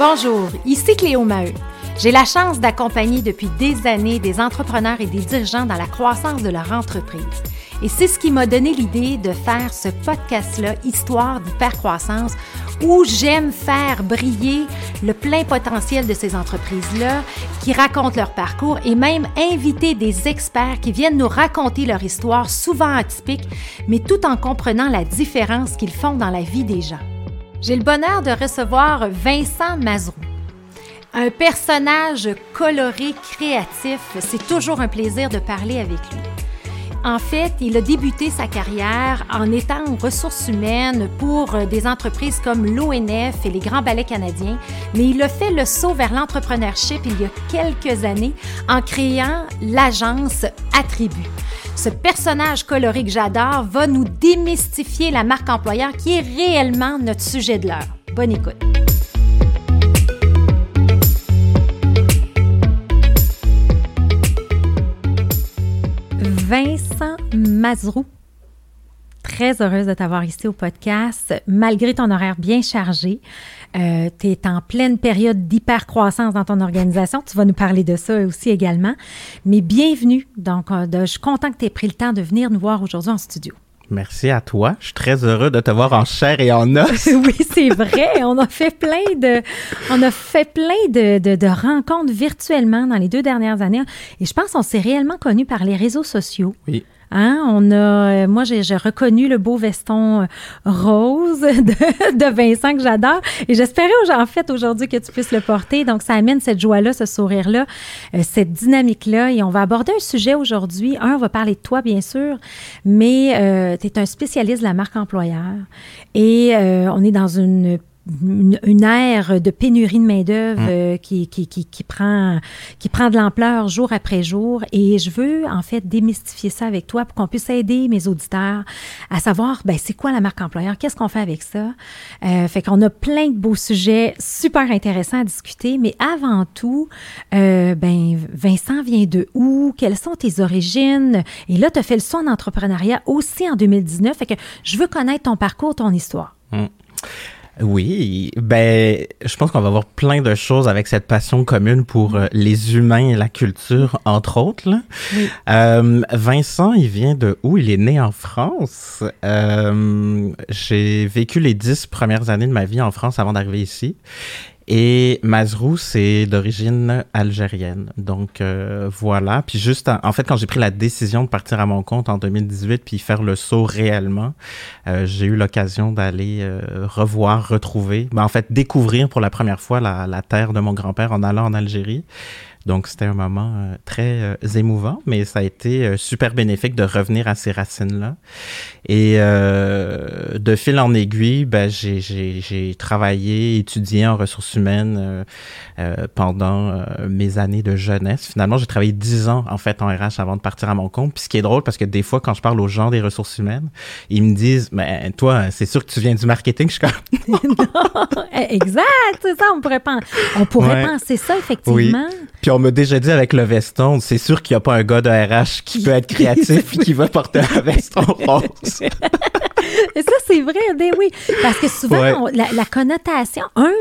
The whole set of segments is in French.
Bonjour, ici Cléo Maheu. J'ai la chance d'accompagner depuis des années des entrepreneurs et des dirigeants dans la croissance de leur entreprise. Et c'est ce qui m'a donné l'idée de faire ce podcast-là, Histoire d'hypercroissance, où j'aime faire briller le plein potentiel de ces entreprises-là, qui racontent leur parcours et même inviter des experts qui viennent nous raconter leur histoire, souvent atypique, mais tout en comprenant la différence qu'ils font dans la vie des gens. J'ai le bonheur de recevoir Vincent Mazrou. Un personnage coloré, créatif, c'est toujours un plaisir de parler avec lui. En fait, il a débuté sa carrière en étant ressources humaines pour des entreprises comme l'ONF et les grands ballets canadiens, mais il a fait le saut vers l'entrepreneurship il y a quelques années en créant l'agence Attribut. Ce personnage coloré que j'adore va nous démystifier la marque employeur qui est réellement notre sujet de l'heure. Bonne écoute. Vincent Mazrou, très heureuse de t'avoir ici au podcast, malgré ton horaire bien chargé. Euh, tu es en pleine période d'hypercroissance dans ton organisation. Tu vas nous parler de ça aussi également. Mais bienvenue. Donc, euh, je suis content que tu aies pris le temps de venir nous voir aujourd'hui en studio. Merci à toi. Je suis très heureux de te voir en chair et en os. oui, c'est vrai. On a fait plein de, on a fait plein de, de, de, rencontres virtuellement dans les deux dernières années. Et je pense qu'on s'est réellement connus par les réseaux sociaux. Oui. Hein? On a, euh, moi, j'ai reconnu le beau veston euh, rose de, de Vincent que j'adore. Et j'espérais, en fait, aujourd'hui que tu puisses le porter. Donc, ça amène cette joie-là, ce sourire-là, euh, cette dynamique-là. Et on va aborder un sujet aujourd'hui. Un, on va parler de toi, bien sûr, mais euh, tu es un spécialiste de la marque employeur. Et on est dans une une, ère de pénurie de main-d'œuvre mm. euh, qui, qui, qui, qui, prend, qui prend de l'ampleur jour après jour. Et je veux, en fait, démystifier ça avec toi pour qu'on puisse aider mes auditeurs à savoir, ben, c'est quoi la marque employeur? Qu'est-ce qu'on fait avec ça? Euh, fait qu'on a plein de beaux sujets super intéressants à discuter. Mais avant tout, euh, ben, Vincent vient de où? Quelles sont tes origines? Et là, tu as fait le son d'entrepreneuriat aussi en 2019. Fait que je veux connaître ton parcours, ton histoire. Mm. Oui, ben, je pense qu'on va avoir plein de choses avec cette passion commune pour euh, les humains et la culture, entre autres. Euh, Vincent, il vient de où? Il est né en France. Euh, j'ai vécu les dix premières années de ma vie en France avant d'arriver ici. Et Mazrou, c'est d'origine algérienne. Donc euh, voilà. Puis juste, en, fait, quand j'ai pris la décision de partir à mon compte en 2018 puis faire le saut réellement, euh, j'ai eu l'occasion d'aller euh, revoir, retrouver, ben, en fait, découvrir pour la première fois la, la terre de mon grand-père en allant en Algérie. Donc, c'était un moment euh, très euh, émouvant, mais ça a été euh, super bénéfique de revenir à ces racines-là. Et de fil en aiguille, ben, j'ai travaillé, étudié en ressources humaines pendant mes années de jeunesse. Finalement, j'ai travaillé dix ans, en fait, en RH avant de partir à mon compte. Puis ce qui est drôle, parce que des fois, quand je parle aux gens des ressources humaines, ils me disent, mais toi, c'est sûr que tu viens du marketing. Je suis comme... non, exact, c'est ça, on pourrait, penser, on pourrait penser ça, effectivement. Oui on m'a déjà dit avec le veston, c'est sûr qu'il n'y a pas un gars de RH qui peut être créatif et qui va porter un veston rose. Et ça, c'est vrai, ben oui. Parce que souvent, la, connotation, un,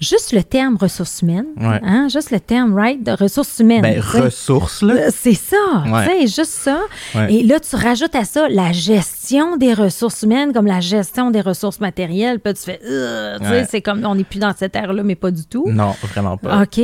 juste le terme ressources humaines, hein, juste le terme, right, de ressources humaines. Ben, ressources, là. Euh, c'est ça, tu sais, juste ça. Et là, tu rajoutes à ça la gestion des ressources humaines comme la gestion des ressources matérielles. Puis tu fais, tu sais, c'est comme, on n'est plus dans cette ère-là, mais pas du tout. Non, vraiment pas. OK.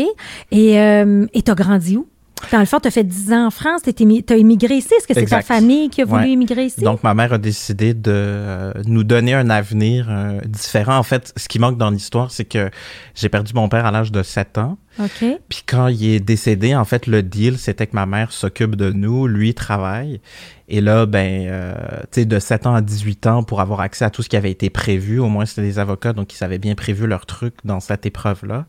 Et euh, tu as grandi où? Dans le fond, tu as fait 10 ans en France, tu as immigré ici. Est-ce que c'est ta famille qui a voulu immigrer ici? Donc, ma mère a décidé de euh, nous donner un avenir euh, différent. En fait, ce qui manque dans l'histoire, c'est que j'ai perdu mon père à l'âge de 7 ans. Puis quand il est décédé, en fait, le deal, c'était que ma mère s'occupe de nous, lui travaille. Et là, ben, euh, tu sais, de 7 ans à 18 ans, pour avoir accès à tout ce qui avait été prévu, au moins c'était des avocats, donc ils avaient bien prévu leur truc dans cette épreuve-là.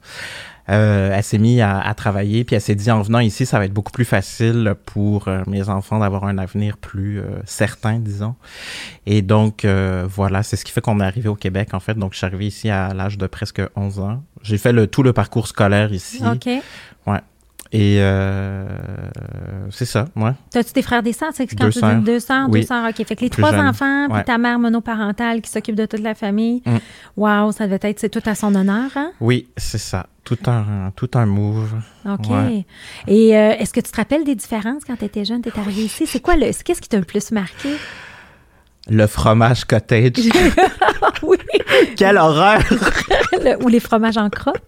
Euh, elle s'est mise à, travailler, puis elle s'est dit en venant ici, ça va être beaucoup plus facile pour euh, mes enfants d'avoir un avenir plus euh, certain, disons. Et donc, voilà, c'est ce qui fait qu'on est arrivé au Québec, en fait. Donc, je suis arrivé ici à l'âge de presque 11 ans. J'ai fait le, tout le parcours scolaire ici. OK. Et euh, c'est ça, ouais. T'as-tu des frères, des sœurs? C'est quand Deux tu sœurs. dis deux sœurs, Oui. deux sœurs, OK. Fait que les Plus trois enfants, puis Ouais. ta mère monoparentale qui s'occupe de toute la famille. Mm. Wow, ça devait être, c'est tout à son honneur, hein? Oui, c'est ça. Tout un, tout un move. OK. Ouais. Et euh, est-ce que tu te rappelles des différences quand tu étais jeune, tu es arrivé ici? C'est quoi le. Qu'est-ce qui t'a le plus marqué? Le fromage cottage. oui. Quelle horreur! Le- ou les fromages en crotte,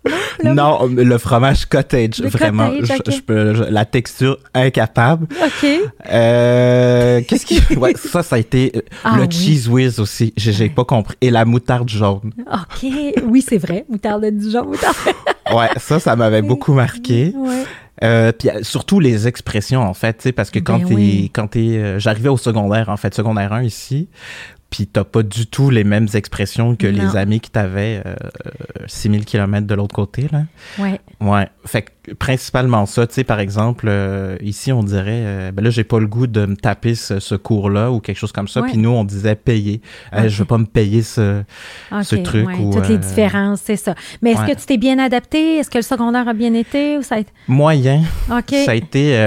non? Non, le fromage cottage, Le vraiment. cottage, Je- ok. je peux- je- la texture incapable. OK. Euh, Qu'est-ce qui. Ouais, ça, ça a été. euh, Ah le oui. cheese whiz aussi. J'ai pas compris. Et la moutarde jaune. OK. Oui, c'est vrai. Moutarde de Dijon, moutarde. Ouais, ça, ça m'avait beaucoup marqué. Ouais. Euh, puis euh, surtout les expressions, en fait, tu sais, parce que quand Ben t'es. oui. Quand t'es. euh, J'arrivais au secondaire, en fait, secondaire 1 ici. Puis t'as pas du tout les mêmes expressions que Non. les amis qui t'avaient euh, 6000 km de l'autre côté, là. Ouais. Ouais, fait que principalement ça, tu sais, par exemple, euh, ici, on dirait, euh, ben là, j'ai pas le goût de me taper ce, ce cours-là ou quelque chose comme ça, puis nous, on disait payer. Euh, je veux pas me payer ce... Truc ouais. où, Toutes les différences, c'est ça. Mais est-ce ouais. que tu t'es bien adapté? Est-ce que le secondaire a bien été? Ou ça a été... Moyen, OK. ça a été,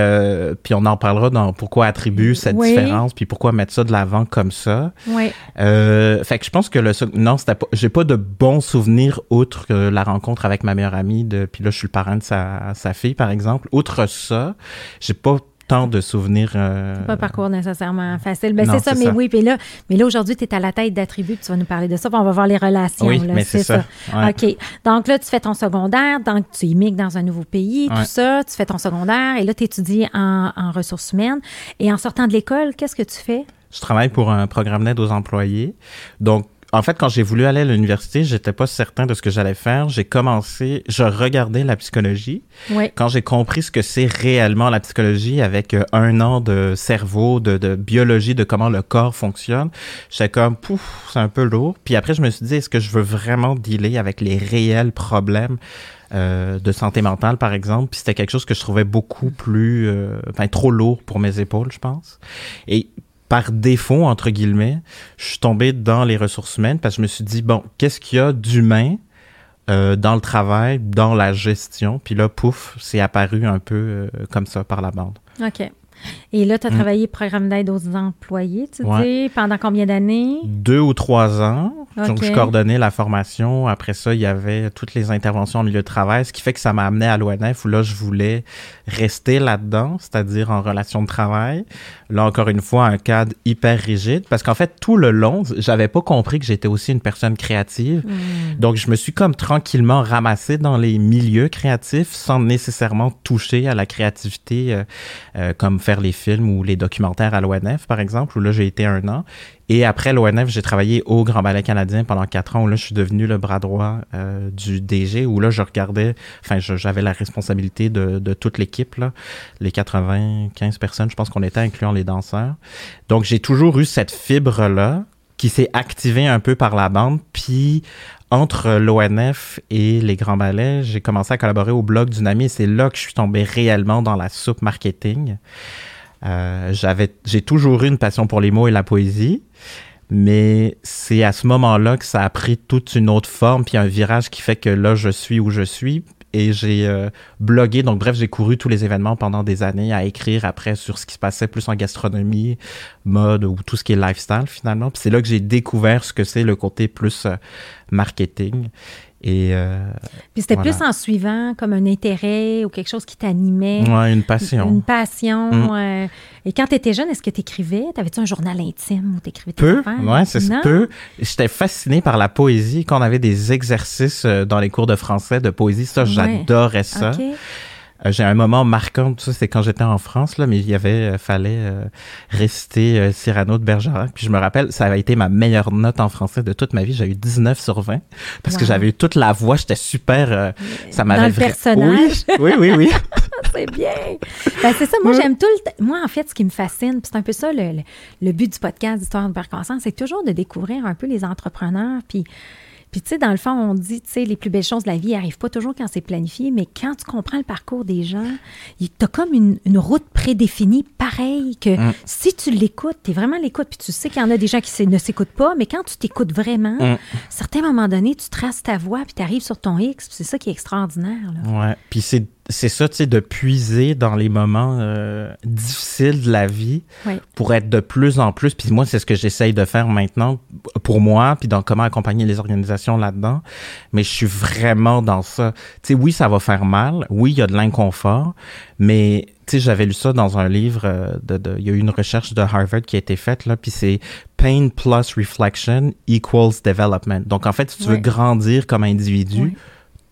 puis on en parlera dans pourquoi attribuer cette Oui. différence, puis pourquoi mettre ça de l'avant comme ça. Oui. Fait que je pense que le non, c'était pas, j'ai pas de bons souvenirs outre que la rencontre avec ma meilleure amie, de, puis là, je suis le parent de sa, sa fille, par exemple. Outre ça, j'ai pas tant de souvenirs... euh, Pas un parcours nécessairement facile. Ben, c'est ça, mais ça. oui. Puis là, mais là aujourd'hui, tu es à la tête d'attributs, tu vas nous parler de ça, puis on va voir les relations. Oui, mais c'est ça. Ouais. OK. Donc là, tu fais ton secondaire, donc tu immigres dans un nouveau pays, tout ça, tu fais ton secondaire, et là, tu étudies en, en ressources humaines. Et en sortant de l'école, qu'est-ce que tu fais? Je travaille pour un programme d'aide aux employés. Donc, en fait, quand j'ai voulu aller à l'université, j'étais pas certain de ce que j'allais faire. J'ai commencé, je regardais la psychologie. Oui. Quand j'ai compris ce que c'est réellement la psychologie avec euh, un an de cerveau, de, de biologie, de comment le corps fonctionne, j'étais comme, pouf, c'est un peu lourd. Puis après, je me suis dit, est-ce que je veux vraiment dealer avec les réels problèmes euh, de santé mentale, par exemple? Puis c'était quelque chose que je trouvais beaucoup plus, euh, enfin, trop lourd pour mes épaules, je pense. Et par défaut, entre guillemets, je suis tombé dans les ressources humaines parce que je me suis dit, bon, qu'est-ce qu'il y a d'humain euh, dans le travail, dans la gestion? Puis là, pouf, c'est apparu un peu euh, comme ça par la bande. OK. Et là, tu as Mm. travaillé programme d'aide aux employés, tu Ouais. dis, pendant combien d'années? Deux ou trois ans. Donc, je coordonnais la formation. Après ça, il y avait toutes les interventions en milieu de travail, ce qui fait que ça m'a amené à l'ONF où là, je voulais rester là-dedans, c'est-à-dire en relation de travail. Là, encore une fois, un cadre hyper rigide parce qu'en fait, tout le long, j'avais pas compris que j'étais aussi une personne créative. Mm. Donc, je me suis comme tranquillement ramassé dans les milieux créatifs sans nécessairement toucher à la créativité, euh, euh, comme faire les films ou les documentaires à l'ONF, par exemple, où là, j'ai été un an. Et après l'ONF, j'ai travaillé au Grand Ballet canadien pendant quatre ans, où là, je suis devenu le bras droit euh, du DG, où là, je regardais, enfin, j'avais la responsabilité de, de toute l'équipe, les 95 personnes, je pense qu'on était, incluant les danseurs. Donc, j'ai toujours eu cette fibre-là qui s'est activée un peu par la bande, puis entre l'ONF et les grands ballets, j'ai commencé à collaborer au blog d'une amie et c'est là que je suis tombé réellement dans la soupe marketing. Euh, j'ai toujours eu une passion pour les mots et la poésie, mais c'est à ce moment-là que ça a pris toute une autre forme, puis un virage qui fait que là, je suis où je suis. Et j'ai euh, blogué, donc bref, j'ai couru tous les événements pendant des années à écrire après sur ce qui se passait plus en gastronomie, mode ou tout ce qui est lifestyle finalement. Puis c'est là que j'ai découvert ce que c'est le côté plus euh, marketing. Et euh, Puis c'était Voilà. plus en suivant comme un intérêt ou quelque chose qui t'animait. ouais, une passion. Une passion. Mm. euh, Et quand tu étais jeune, est-ce que tu écrivais? T'avais-tu un journal intime où tu écrivais tes Peu, ouais, c'est peu. J'étais fasciné par la poésie. Quand on avait des exercices euh, dans les cours de français de poésie, ça, Ouais. j'adorais ça. Euh, J'ai un moment marquant, ça c'est quand j'étais en France, là, mais il y avait, euh, fallait euh, réciter euh, Cyrano de Bergerac. Puis je me rappelle, ça avait été ma meilleure note en français de toute ma vie. J'ai eu 19 sur 20 parce que j'avais eu toute la voix. J'étais super. ça Dans m'avait le vra- personnage. Oui, oui, oui. oui. c'est bien. Ben, c'est ça. Moi, j'aime tout le. Moi, en fait, ce qui me fascine, puis c'est un peu ça le, le- le but du podcast d'Histoire de Croissance, c'est toujours de découvrir un peu les entrepreneurs. Puis, puis tu sais, dans le fond, on dit, tu sais, les plus belles choses de la vie n'arrivent pas toujours quand c'est planifié, mais quand tu comprends le parcours des gens, tu as comme une, une route prédéfinie, pareille, que Mm. si tu l'écoutes, tu es vraiment l'écoute, puis tu sais qu'il y en a des gens qui ne s'écoutent pas, mais quand tu t'écoutes vraiment, Mm. à certains moments donnés, tu traces ta voie, puis tu arrives sur ton X, puis c'est ça qui est extraordinaire. Là. Ouais. Puis c'est c'est ça, tu sais, de puiser dans les moments euh, difficiles de la vie pour être de plus en plus. Puis moi, c'est ce que j'essaye de faire maintenant pour moi, puis dans comment accompagner les organisations là-dedans. Mais je suis vraiment dans ça. Tu sais, oui, ça va faire mal. Oui, il y a de l'inconfort. Mais, tu sais, j'avais lu ça dans un livre. Euh, de, de, il y a eu une recherche de Harvard qui a été faite, là, puis c'est Pain plus Reflection equals Development. Donc, en fait, si tu veux grandir comme individu,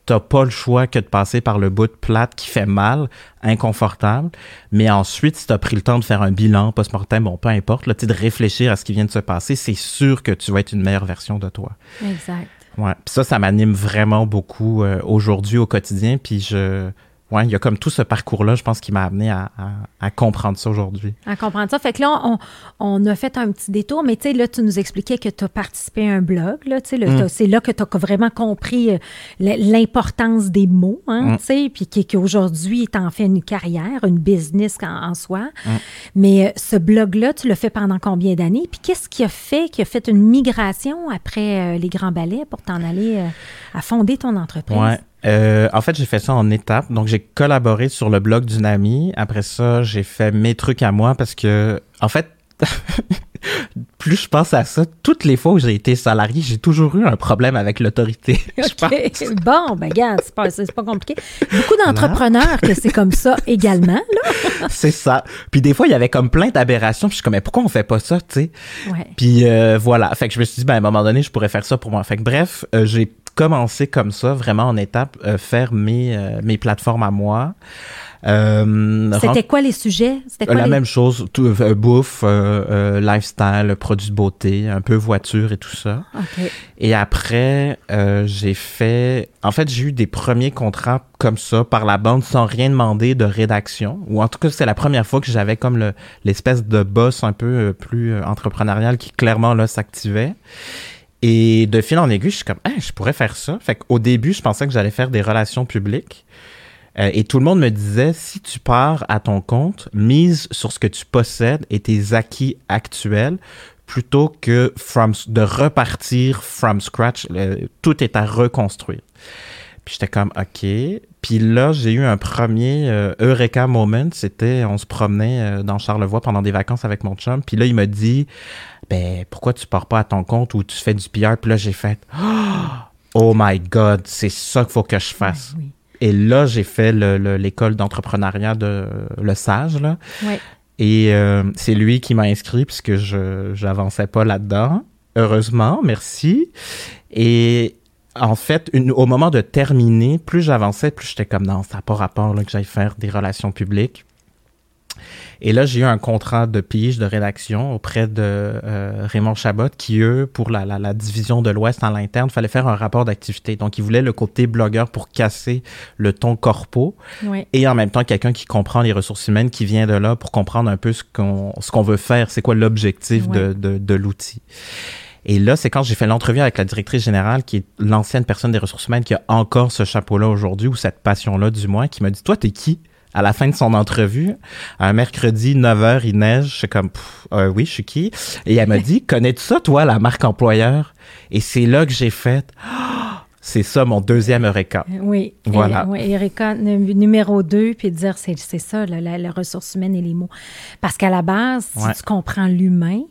t'as pas le choix que de passer par le bout de plate qui fait mal, inconfortable. Mais ensuite, si tu as pris le temps de faire un bilan post-mortem, bon, peu importe, là, de réfléchir à ce qui vient de se passer, c'est sûr que tu vas être une meilleure version de toi. Exact. Ouais. Puis ça, ça m'anime vraiment beaucoup euh, aujourd'hui au quotidien. Puis je, ouais, il y a comme tout ce parcours-là, je pense, qui m'a amené à, comprendre ça aujourd'hui. À comprendre ça. Fait que là, on, on a fait un petit détour, mais tu sais, là, tu nous expliquais que tu as participé à un blog. Là, tu sais, mm. c'est là que tu as vraiment compris euh, l'importance des mots, hein, mm. tu sais, puis qu'aujourd'hui, tu en fais une carrière, une business en, soi. Mm. Mais euh, ce blog-là, tu l'as fait pendant combien d'années? Puis qu'est-ce qui a fait, qui a fait une migration après euh, les grands ballets pour t'en aller à fonder ton entreprise? Ouais. Euh, en fait, j'ai fait ça en étapes. Donc, j'ai collaboré sur le blog d'une amie. Après ça, j'ai fait mes trucs à moi parce que, en fait, plus je pense à ça, toutes les fois où j'ai été salarié, j'ai toujours eu un problème avec l'autorité. Bon, ben, gars, c'est pas, pas compliqué. Beaucoup d'entrepreneurs que c'est comme ça également, là. c'est ça. Puis des fois, il y avait comme plein d'aberrations. Puis je suis comme, mais pourquoi on fait pas ça, tu sais? Ouais. Puis euh, voilà. Fait que je me suis dit, ben, à un moment donné, je pourrais faire ça pour moi. Fait que bref, euh, j'ai commencer comme ça, vraiment en étape, euh, faire mes, euh, mes plateformes à moi. Euh, C'était quoi les sujets? C'était quoi La même chose, tout, bouffe, lifestyle, produits de beauté, un peu voiture et tout ça. Et après, j'ai fait... En fait, j'ai eu des premiers contrats comme ça par la bande sans rien demander de rédaction. Ou en tout cas, c'est la première fois que j'avais comme l'espèce de boss un peu plus entrepreneurial qui clairement là s'activait. Et de fil en aiguille, je suis comme, je pourrais faire ça. Fait qu'au début, je pensais que j'allais faire des relations publiques. Euh, et tout le monde me disait, si tu pars à ton compte, mise sur ce que tu possèdes et tes acquis actuels, plutôt que de repartir from scratch. tout est à reconstruire. Puis j'étais comme, OK. Puis là, j'ai eu un premier euh, Eureka moment. C'était, on se promenait euh, dans Charlevoix pendant des vacances avec mon chum. Puis là, il m'a dit, ben, pourquoi tu pars pas à ton compte ou tu fais du PR? Puis là, j'ai fait, oh my God, c'est ça qu'il faut que je fasse. Et là, j'ai fait l'école d'entrepreneuriat de Le Sage, là. Et euh, c'est lui qui m'a inscrit puisque je n'avançais pas là-dedans. Heureusement, merci. Et en fait, au moment de terminer, plus j'avançais, plus j'étais comme non, ça n'a pas rapport là, que j'aille faire des relations publiques. Et là, j'ai eu un contrat de pige de rédaction auprès de euh, Raymond Chabot, qui, eux, pour la, la, division de l'Ouest en l'interne, fallait faire un rapport d'activité. Donc, ils voulaient le côté blogueur pour casser le ton corpo. Et en même temps, quelqu'un qui comprend les ressources humaines, qui vient de là pour comprendre un peu ce qu'on ce qu'on veut faire, c'est quoi l'objectif de, de, de l'outil. Et là, c'est quand j'ai fait l'entrevue avec la directrice générale, qui est l'ancienne personne des ressources humaines, qui a encore ce chapeau-là aujourd'hui, ou cette passion-là du moins, qui m'a dit, toi, t'es qui? À la fin de son entrevue, un mercredi 9h, il neige. Je suis comme, euh, oui, je suis qui? Et elle m'a dit, connais-tu ça, toi, la marque employeur? Et c'est là que j'ai fait, c'est ça mon deuxième Eureka. Oui. Voilà. oui, Eureka numéro deux, puis dire, c'est ça, la, la, ressource humaine et les mots. Parce qu'à la base, si tu comprends l'humain,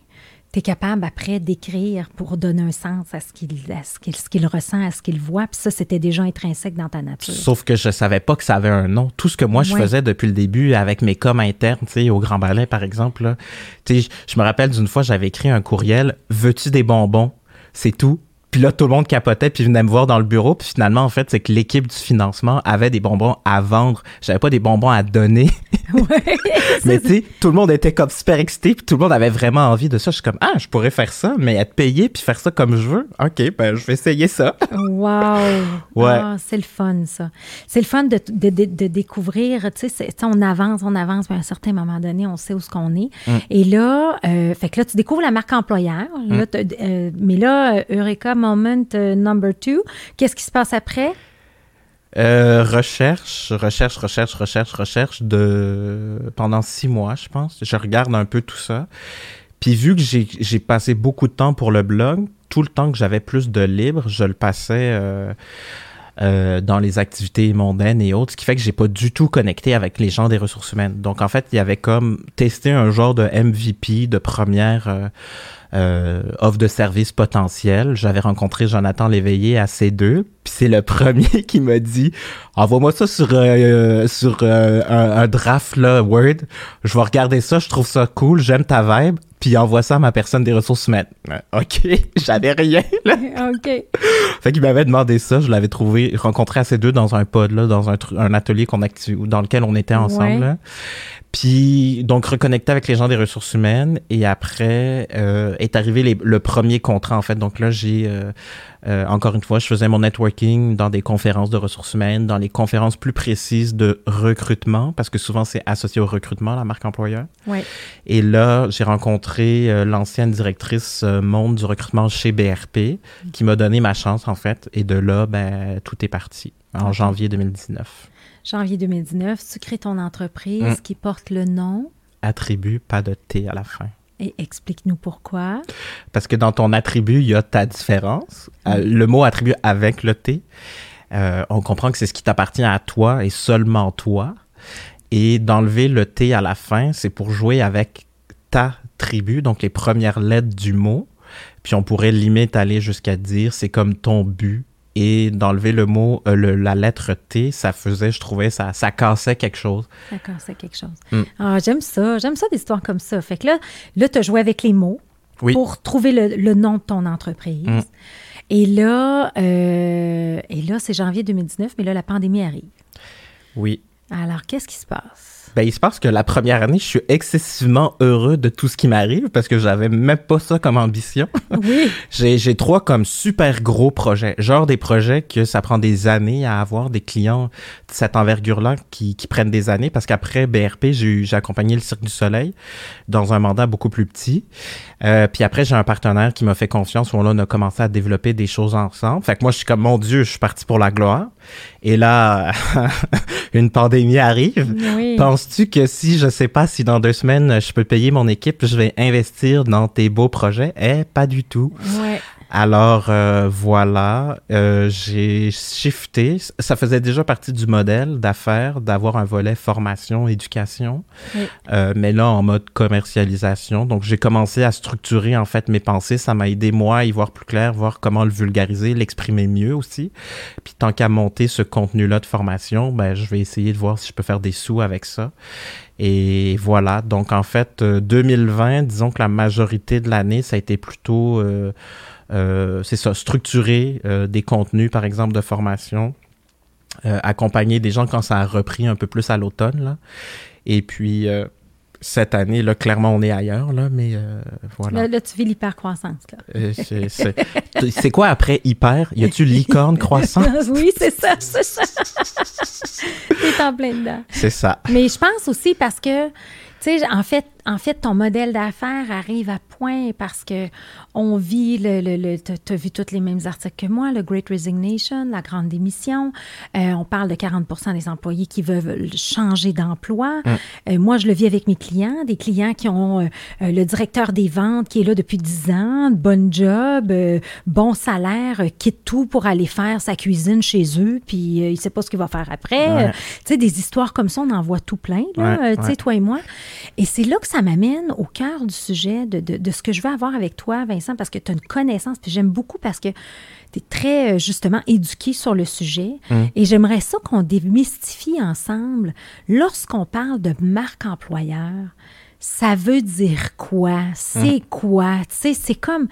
tu es capable après d'écrire pour donner un sens à ce qu'il ce qu'il ressent, à ce qu'il voit. Puis ça, c'était déjà intrinsèque dans ta nature. Sauf que je savais pas que ça avait un nom. Tout ce que moi, je faisais depuis le début avec mes coms internes, tu sais, au Grand Ballet, par exemple, tu sais, je me rappelle d'une fois, j'avais écrit un courriel « Veux-tu des bonbons? » C'est tout. Puis là, tout le monde capotait, puis venait me voir dans le bureau. Puis finalement, en fait, c'est que l'équipe du financement avait des bonbons à vendre. J'avais pas des bonbons à donner. Ouais, mais tu sais, tout le monde était comme super excité, puis tout le monde avait vraiment envie de ça. Je suis comme, ah, je pourrais faire ça, mais être payé puis faire ça comme je veux. OK, ben, je vais essayer ça. wow! Ouais. Ah, c'est le fun, ça. C'est le fun de, de, de, découvrir, tu sais, on avance, on avance, mais à un certain moment donné, on sait où ce qu'on est. Mm. Et là, euh, fait que là, tu découvres la marque employeur. Là, mm. euh, mais là, Eureka, moment euh, number two. Qu'est-ce qui se passe après? Euh, recherche, recherche, recherche, recherche, recherche de pendant six mois, je pense. Je regarde un peu tout ça. Puis vu que j'ai passé beaucoup de temps pour le blog, tout le temps que j'avais plus de libre, je le passais euh, euh, dans les activités mondaines et autres, ce qui fait que j'ai pas du tout connecté avec les gens des ressources humaines. Donc en fait, il y avait comme testé un genre de MVP de première euh, euh, offre de service potentiel. J'avais rencontré Jonathan Léveillé à C2, puis c'est le premier qui m'a dit envoie-moi ça sur euh, sur euh, un, un, draft là Word. Je vais regarder ça, je trouve ça cool, j'aime ta vibe, puis envoie ça à ma personne des ressources humaines. Euh, ok, j'avais rien là. ok. Fait qu'il m'avait demandé ça, je l'avais trouvé rencontré à C2 dans un pod là, dans un, un atelier qu'on dans lequel on était ensemble. Ouais. Puis donc reconnecter avec les gens des ressources humaines et après euh, est arrivé les- le premier contrat en fait. Donc là j'ai euh, euh, encore une fois je faisais mon networking dans des conférences de ressources humaines, dans les conférences plus précises de recrutement parce que souvent c'est associé au recrutement la marque employeur. Ouais. Et là j'ai rencontré euh, l'ancienne directrice euh, monde du recrutement chez BRP qui m'a donné ma chance en fait et de là ben tout est parti en janvier 2019. Janvier 2019, tu crées ton entreprise Mm. qui porte le nom. Attribut pas de T à la fin. Et explique-nous pourquoi. Parce que dans ton attribut, il y a ta différence. Euh, le mot attribut avec le T, euh, on comprend que c'est ce qui t'appartient à toi et seulement toi. Et d'enlever le T à la fin, c'est pour jouer avec ta tribu, donc les premières lettres du mot. Puis on pourrait limite aller jusqu'à dire c'est comme ton but. Et d'enlever le mot, euh, le- la lettre T, ça faisait, je trouvais, ça, ça cassait quelque chose. D'accord, c'est quelque chose. Mm. Ah, j'aime ça. J'aime ça des histoires comme ça. Fait que là, là tu as joué avec les mots Oui. pour trouver le, le nom de ton entreprise. Mm. Et là, euh, et là c'est janvier 2019, mais là, la pandémie arrive. Oui. Alors, qu'est-ce qui se passe? Ben, il se passe que la première année, je suis excessivement heureux de tout ce qui m'arrive parce que j'avais même pas ça comme ambition. Oui. J'ai, j'ai trois comme super gros projets. Genre des projets que ça prend des années à avoir, des clients de cette envergure-là qui, qui prennent des années parce qu'après BRP, j'ai accompagné le Cirque du Soleil dans un mandat beaucoup plus petit. Euh, puis après, j'ai un partenaire qui m'a fait confiance où là, on a commencé à développer des choses ensemble. Fait que moi, je suis comme, mon Dieu, je suis parti pour la gloire. Et là, une pandémie arrive. Oui. Penses-tu que si je sais pas si dans deux semaines je peux payer mon équipe, je vais investir dans tes beaux projets? Eh, pas du tout. Ouais. Alors euh, voilà, euh, j'ai shifté. Ça faisait déjà partie du modèle d'affaires d'avoir un volet formation, éducation, Oui. Euh, mais là en mode commercialisation. Donc j'ai commencé à structurer en fait mes pensées. Ça m'a aidé moi à y voir plus clair, voir comment le vulgariser, l'exprimer mieux aussi. Puis tant qu'à monter ce contenu-là de formation, ben je vais essayer de voir si je peux faire des sous avec ça. Et voilà, donc en fait, euh, 2020, disons que la majorité de l'année, ça a été plutôt, euh, c'est ça, structurer euh, des contenus, par exemple, de formation, euh, accompagner des gens quand ça a repris un peu plus à l'automne, là. Et puis, euh, cette année, là, clairement, on est ailleurs, là, mais euh, voilà. Là, là, tu vis l'hypercroissance. là. Euh, c'est- quoi après hyper? Y a-tu licorne croissant? oui, c'est ça, c'est ça. T'es en plein dedans. C'est ça. Mais je pense aussi parce que, tu sais, en fait, en fait, ton modèle d'affaires arrive à point parce que on vit le, le, le tu as vu tous les mêmes articles que moi, le Great Resignation, la grande démission. Euh, on parle de 40 des employés qui veulent changer d'emploi. Euh, moi, je le vis avec mes clients, des clients qui ont euh, le directeur des ventes qui est là depuis 10 ans, bonne job, bon salaire, quitte tout pour aller faire sa cuisine chez eux, puis il sait pas ce qu'il va faire après. Ouais. Tu sais, des histoires comme ça, on en voit tout plein, là, Ouais, tu sais, ouais. toi et moi. Et c'est là que ça m'amène au cœur du sujet de, de- de ce que je veux avoir avec toi, Vincent, parce que tu as une connaissance, puis j'aime beaucoup parce que tu es très, euh, justement, éduqué sur le sujet. Mm. Et j'aimerais ça qu'on démystifie ensemble. Lorsqu'on parle de marque employeur, ça veut dire quoi? C'est Mm. quoi? Tu sais, c'est comme...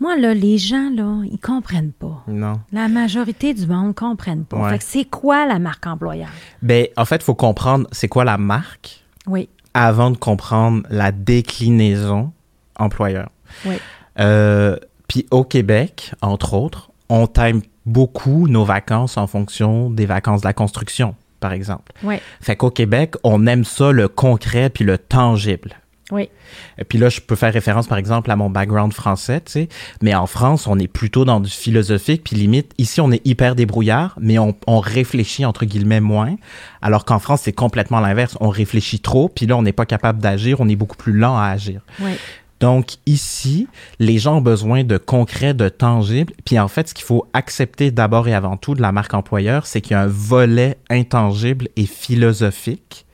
Moi, là, les gens, là, ils comprennent pas. Non. La majorité du monde comprennent pas. Ouais. Fait que c'est quoi la marque employeur? Ben, en fait, il faut comprendre c'est quoi la marque. Oui, avant de comprendre la déclinaison employeur. oui. Euh, Puis au Québec, entre autres, on time beaucoup nos vacances en fonction des vacances de la construction, par exemple. Oui, Fait qu'au Québec, on aime ça, le concret puis le tangible. Oui. Et puis là, je peux faire référence, par exemple, à mon background français, tu sais. Mais en France, on est plutôt dans du philosophique, puis limite, ici, on est hyper débrouillard, mais on, on réfléchit, entre guillemets, moins. Alors qu'en France, c'est complètement l'inverse. On réfléchit trop, puis là, on n'est pas capable d'agir, on est beaucoup plus lent à agir. Oui. Donc ici, les gens ont besoin de concret, de tangible. Puis en fait, ce qu'il faut accepter d'abord et avant tout de la marque employeur, c'est qu'il y a un volet intangible et philosophique.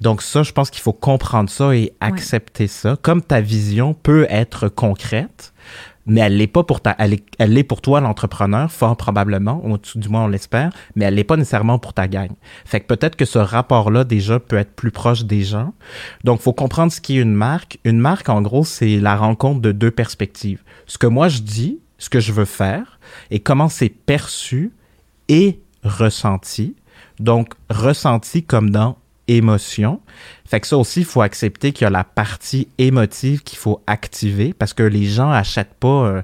Donc ça, je pense qu'il faut comprendre ça et accepter ça. Comme ta vision peut être concrète, mais elle l'est pas pour ta, elle est, elle est pour toi l'entrepreneur, fort probablement, ou du moins on l'espère, mais elle l'est pas nécessairement pour ta gang. Fait que peut-être que ce rapport-là déjà peut être plus proche des gens. Donc faut comprendre ce qui est une marque. Une marque, en gros, c'est la rencontre de deux perspectives. Ce que moi je dis, ce que je veux faire, et comment c'est perçu et ressenti. Donc ressenti comme dans émotion. Fait que ça aussi, il faut accepter qu'il y a la partie émotive qu'il faut activer parce que les gens achètent pas euh,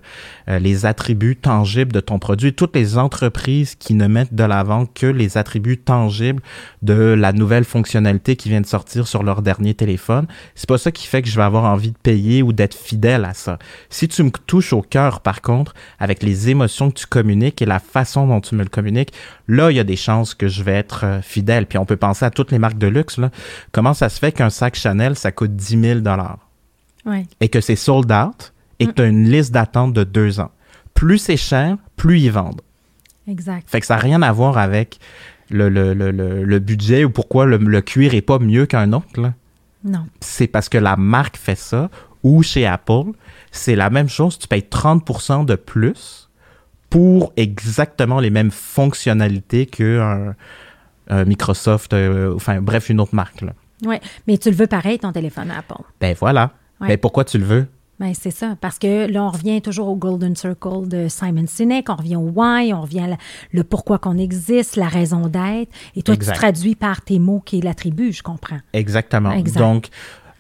euh, les attributs tangibles de ton produit. Toutes les entreprises qui ne mettent de l'avant que les attributs tangibles de la nouvelle fonctionnalité qui vient de sortir sur leur dernier téléphone, c'est pas ça qui fait que je vais avoir envie de payer ou d'être fidèle à ça. Si tu me touches au cœur, par contre, avec les émotions que tu communiques et la façon dont tu me le communiques, là, il y a des chances que je vais être euh, fidèle. Puis on peut penser à toutes les marques de luxe. Là. Comment ça se fait qu'un sac Chanel, ça coûte 10 000 ouais. et que c'est sold out et que tu as une liste d'attente de deux ans. Plus c'est cher, plus ils vendent. Exact. Fait que ça n'a rien à voir avec le, le, le, le budget ou pourquoi le, cuir est pas mieux qu'un autre. Là. Non. C'est parce que la marque fait ça ou chez Apple, c'est la même chose. Tu payes 30 de plus pour exactement les mêmes fonctionnalités qu'un un Microsoft, euh, enfin bref, une autre marque. Là. Oui, mais tu le veux pareil, ton téléphone Apple. Ben voilà. Ben pourquoi tu le veux? Ben c'est ça, parce que là, on revient toujours au Golden Circle de Simon Sinek, on revient au why, on revient à le pourquoi qu'on existe, la raison d'être, et toi, tu traduis par tes mots qui est l'attribut, je comprends. Exactement. Donc,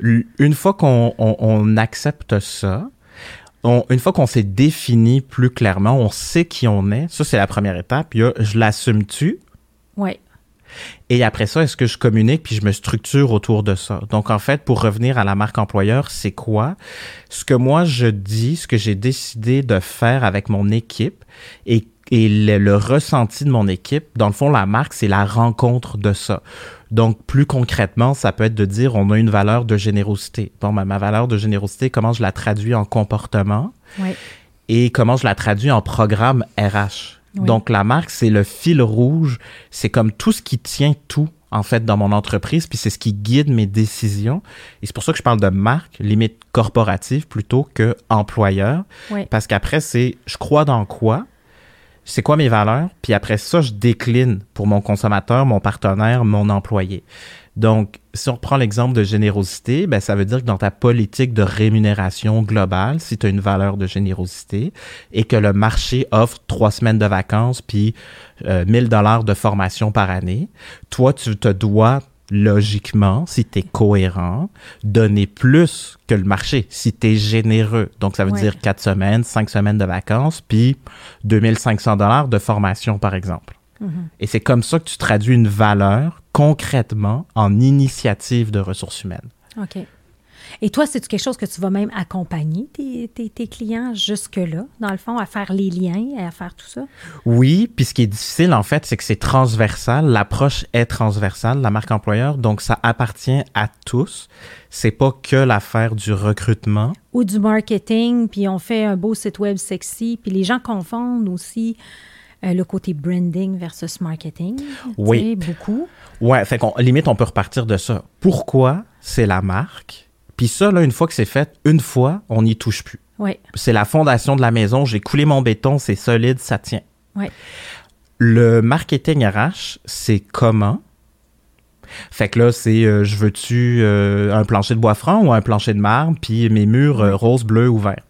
une fois qu'on accepte ça, une fois qu'on s'est défini plus clairement, on sait qui on est, ça, c'est la première étape. Il y a, je l'assume-tu? Oui. Et après ça, est-ce que je communique puis je me structure autour de ça? Donc, en fait, pour revenir à la marque employeur, c'est quoi? Ce que moi, je dis, ce que j'ai décidé de faire avec mon équipe et, et le, ressenti de mon équipe, dans le fond, la marque, c'est la rencontre de ça. Donc, plus concrètement, ça peut être de dire, on a une valeur de générosité. Bon, ma valeur de générosité, comment je la traduis en comportement? Oui. Et comment je la traduis en programme RH? Donc, la marque, c'est le fil rouge. C'est comme tout ce qui tient tout, en fait, dans mon entreprise, puis c'est ce qui guide mes décisions. Et c'est pour ça que je parle de marque, limite corporative, plutôt que employeur. Parce qu'après, c'est je crois dans quoi, c'est quoi mes valeurs, puis après ça, je décline pour mon consommateur, mon partenaire, mon employé. Donc, si on reprend l'exemple de générosité, ben, ça veut dire que dans ta politique de rémunération globale, si tu as une valeur de générosité et que le marché offre trois semaines de vacances puis euh, 1000 dollars de formation par année, toi, tu te dois logiquement, si tu es cohérent, donner plus que le marché, si tu es généreux. Donc, ça veut dire quatre semaines, cinq semaines de vacances, puis 2500 dollars de formation, par exemple. Mhm. Et c'est comme ça que tu traduis une valeur concrètement en initiative de ressources humaines. OK. Et toi, c'est quelque chose que tu vas même accompagner tes, tes, clients jusque-là, dans le fond, à faire les liens, à faire tout ça? Oui, puis ce qui est difficile, en fait, c'est que c'est transversal. L'approche est transversale, la marque employeur, donc ça appartient à tous. C'est pas que l'affaire du recrutement. Ou du marketing, puis on fait un beau site web sexy, puis les gens confondent aussi le côté branding versus marketing. Oui. Beaucoup. Ouais, fait qu'on limite, on peut repartir de ça. Pourquoi c'est la marque? Puis ça, là, une fois que c'est fait, une fois, on n'y touche plus. Oui. C'est la fondation de la maison. J'ai coulé mon béton, c'est solide, ça tient. Oui. Le marketing RH, c'est comment? Fait que là, c'est euh, je veux-tu euh, un plancher de bois franc ou un plancher de marbre, puis mes murs rose, bleu ou vert?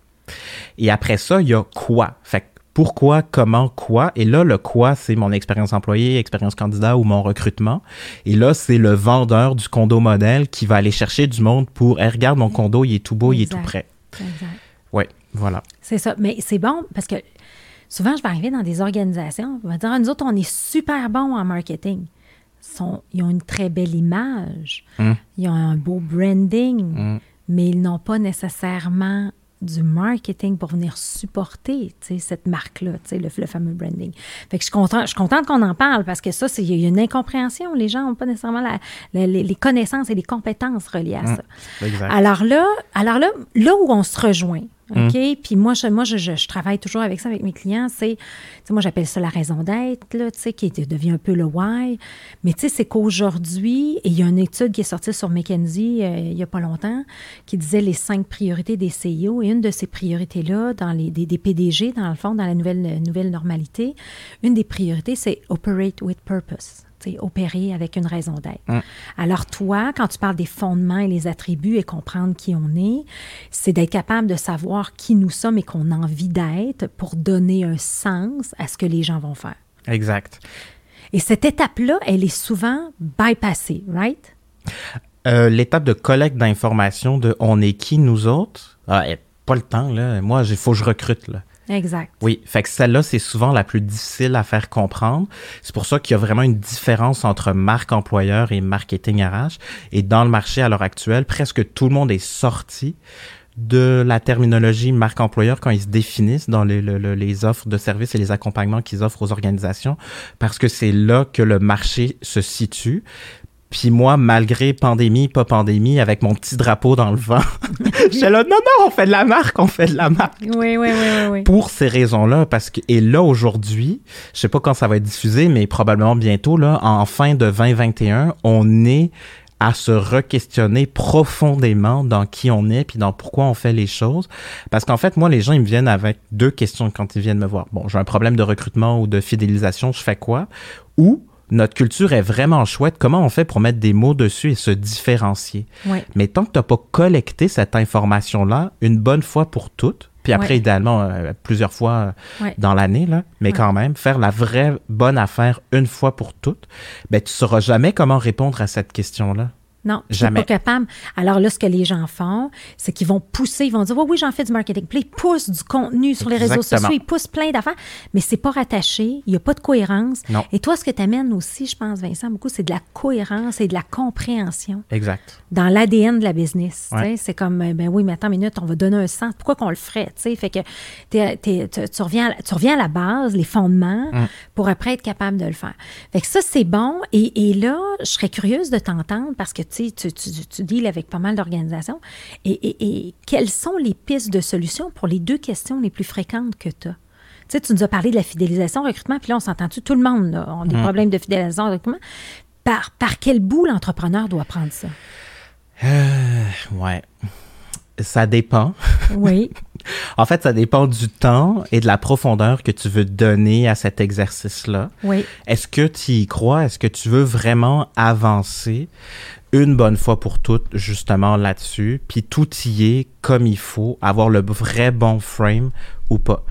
Et après ça, il y a quoi? Fait que pourquoi, comment, quoi. Et là, le quoi, c'est mon expérience employée, expérience candidat ou mon recrutement. Et là, c'est le vendeur du condo modèle qui va aller chercher du monde pour, hey, regarde mon condo, il est tout beau, il est tout prêt. Exact. Oui, voilà. C'est ça. Mais c'est bon parce que souvent, je vais arriver dans des organisations, on va dire, ah, nous autres, on est super bons en marketing. Ils, ont une très belle image, hum. ils ont un beau branding, hum. mais ils n'ont pas nécessairement du marketing pour venir supporter cette marque-là, le, le fameux branding. Fait que je suis contente, je suis contente qu'on en parle parce que ça, il y a une incompréhension. Les gens n'ont pas nécessairement la, les, connaissances et les compétences reliées à mmh. ça. alors là, alors là, là où on se rejoint, Hum. OK? Puis moi, je, moi je, travaille toujours avec ça, avec mes clients. C'est, moi, j'appelle ça la raison d'être, là, qui devient un peu le why. Mais tu sais, c'est qu'aujourd'hui, et il y a une étude qui est sortie sur McKinsey euh, il n'y a pas longtemps, qui disait les cinq priorités des CIO. Et une de ces priorités-là, dans les, des, des, PDG, dans le fond, dans la nouvelle, nouvelle normalité, une des priorités, c'est Operate with Purpose opérer avec une raison d'être. Hum. Alors toi, quand tu parles des fondements et les attributs et comprendre qui on est, c'est d'être capable de savoir qui nous sommes et qu'on a envie d'être pour donner un sens à ce que les gens vont faire. Exact. Et cette étape-là, elle est souvent bypassée, right? Euh, l'étape de collecte d'informations de on est qui nous autres, ah, pas le temps, là. Moi, il faut que je recrute, là. Exact. Oui, fait que celle-là, c'est souvent la plus difficile à faire comprendre. C'est pour ça qu'il y a vraiment une différence entre marque employeur et marketing RH. Et dans le marché à l'heure actuelle, presque tout le monde est sorti de la terminologie marque employeur quand ils se définissent dans les, les offres de services et les accompagnements qu'ils offrent aux organisations, parce que c'est là que le marché se situe. Puis moi, malgré pandémie, pas pandémie, avec mon petit drapeau dans le vent, j'étais là, non, non, on fait de la marque, on fait de la marque. Oui, oui, oui, oui. Pour ces raisons-là, parce que, et là, aujourd'hui, je sais pas quand ça va être diffusé, mais probablement bientôt, là, en fin de 2021, on est à se re-questionner profondément dans qui on est puis dans pourquoi on fait les choses. Parce qu'en fait, moi, les gens, ils me viennent avec deux questions quand ils viennent me voir. Bon, j'ai un problème de recrutement ou de fidélisation, je fais quoi? Ou, notre culture est vraiment chouette. Comment on fait pour mettre des mots dessus et se différencier? Mais tant que tu n'as pas collecté cette information-là une bonne fois pour toutes, puis après, idéalement, euh, plusieurs fois euh, dans l'année, là, mais quand même, faire la vraie bonne affaire une fois pour toutes, ben, tu ne sauras jamais comment répondre à cette question-là. Non, jamais. pas capable. Alors là, ce que les gens font, c'est qu'ils vont pousser, ils vont dire, oui, oui, j'en fais du marketing. Puis ils poussent du contenu sur les réseaux sociaux, ils poussent plein d'affaires, mais c'est pas rattaché, il n'y a pas de cohérence. Non. Et toi, ce que tu amènes aussi, je pense, Vincent, beaucoup, c'est de la cohérence et de la compréhension. Exact. Dans l'ADN de la business. C'est comme, euh, ben oui, mais attends une minute, on va donner un sens. Pourquoi qu'on le ferait? Fait que tu, reviens à, tu reviens à la base, les fondements, mm. pour après être capable de le faire. Fait que ça, c'est bon. Et, et là, je serais curieuse de t'entendre parce que tu, tu, tu deals avec pas mal d'organisations. Et, quelles sont les pistes de solutions pour les deux questions les plus fréquentes que tu as? Tu sais, tu nous as parlé de la fidélisation, recrutement, puis là, on s'entend-tu? Tout le monde a des mm. problèmes de fidélisation, recrutement. Par, par quel bout l'entrepreneur doit prendre ça? Euh, ouais. Ça dépend. Oui. en fait, ça dépend du temps et de la profondeur que tu veux donner à cet exercice-là. Oui. Est-ce que tu y crois? Est-ce que tu veux vraiment avancer? Une bonne fois pour toutes, justement, là-dessus, puis tout y est comme il faut, avoir le vrai bon frame ou pas.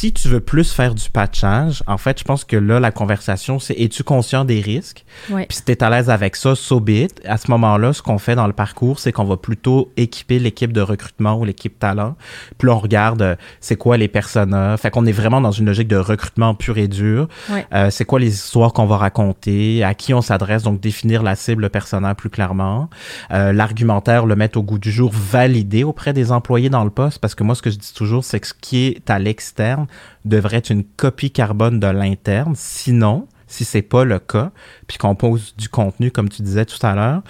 Si tu veux plus faire du patchage, en fait, je pense que là, la conversation, c'est es-tu conscient des risques? Puis si tu es à l'aise avec ça, so be it. À ce moment-là, ce qu'on fait dans le parcours, c'est qu'on va plutôt équiper l'équipe de recrutement ou l'équipe talent. Puis on regarde euh, c'est quoi les personas. Fait qu'on est vraiment dans une logique de recrutement pur et dur. Euh, c'est quoi les histoires qu'on va raconter, à qui on s'adresse, donc définir la cible, le personnel plus clairement. Euh, L'argumentaire, le mettre au goût du jour, valider auprès des employés dans le poste, parce que moi, ce que je dis toujours, c'est que ce qui est à l'externe devrait être une copie carbone de l'interne. Sinon, si c'est pas le cas, puis qu'on pose du contenu, comme tu disais tout à l'heure,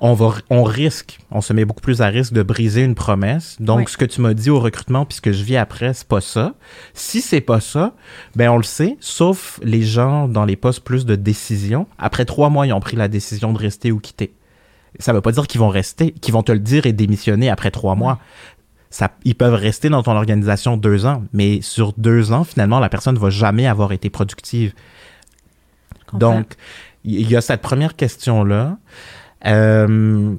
on va, on risque, on se met beaucoup plus à risque de briser une promesse. Donc, ce que tu m'as dit au recrutement, puis ce que je vis après, c'est pas ça. Si c'est pas ça, ben on le sait, sauf les gens dans les postes plus de décision. Après trois mois, ils ont pris la décision de rester ou quitter. Ça veut pas dire qu'ils vont rester, qu'ils vont te le dire et démissionner après trois mois ils peuvent rester dans ton organisation deux ans, mais sur deux ans, finalement, la personne ne va jamais avoir été productive. Donc, il y a cette première question-là. Euh,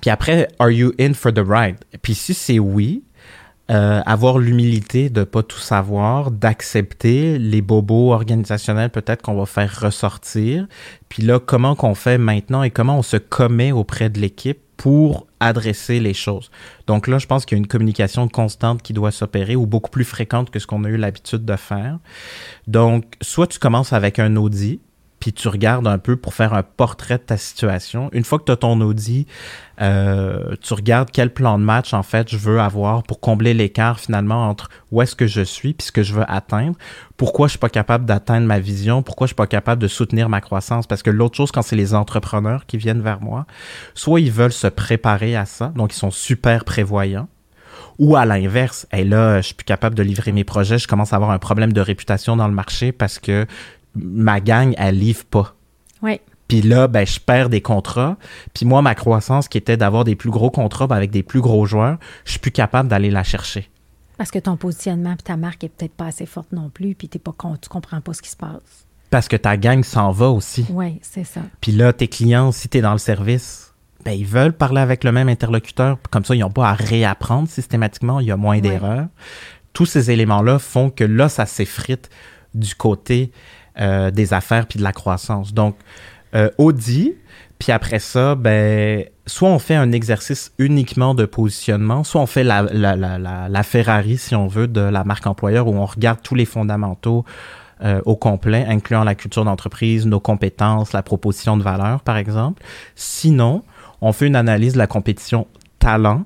puis après, are you in for the ride? Puis si c'est oui, euh, avoir l'humilité de pas tout savoir, d'accepter les bobos organisationnels peut-être qu'on va faire ressortir. Puis là, comment qu'on fait maintenant et comment on se commet auprès de l'équipe pour adresser les choses. Donc là, je pense qu'il y a une communication constante qui doit s'opérer ou beaucoup plus fréquente que ce qu'on a eu l'habitude de faire. Donc, soit tu commences avec un audit, puis tu regardes un peu pour faire un portrait de ta situation. Une fois que tu as ton audit, euh, tu regardes quel plan de match, en fait, je veux avoir pour combler l'écart, finalement, entre où est-ce que je suis puis ce que je veux atteindre. Pourquoi je suis pas capable d'atteindre ma vision? Pourquoi je suis pas capable de soutenir ma croissance? Parce que l'autre chose, quand c'est les entrepreneurs qui viennent vers moi, soit ils veulent se préparer à ça, donc ils sont super prévoyants, ou à l'inverse, et là, je suis plus capable de livrer mes projets, je commence à avoir un problème de réputation dans le marché parce que ma gang, elle livre pas. Oui. Puis là, ben, je perds des contrats. Puis moi, ma croissance qui était d'avoir des plus gros contrats ben, avec des plus gros joueurs, je suis plus capable d'aller la chercher. Parce que ton positionnement et ta marque est peut-être pas assez forte non plus, puis t'es pas, tu comprends pas ce qui se passe. Parce que ta gang s'en va aussi. Oui, c'est ça. Puis là, tes clients, si tu es dans le service, ben, ils veulent parler avec le même interlocuteur. Comme ça, ils n'ont pas à réapprendre systématiquement. Il y a moins d'erreurs. Tous ces éléments-là font que là, ça s'effrite du côté euh, des affaires puis de la croissance. Donc, euh, Audi, puis après ça, ben, soit on fait un exercice uniquement de positionnement, soit on fait la, Ferrari, si on veut, de la marque employeur, où on regarde tous les fondamentaux euh, au complet, incluant la culture d'entreprise, nos compétences, la proposition de valeur, par exemple. Sinon, on fait une analyse de la compétition talent,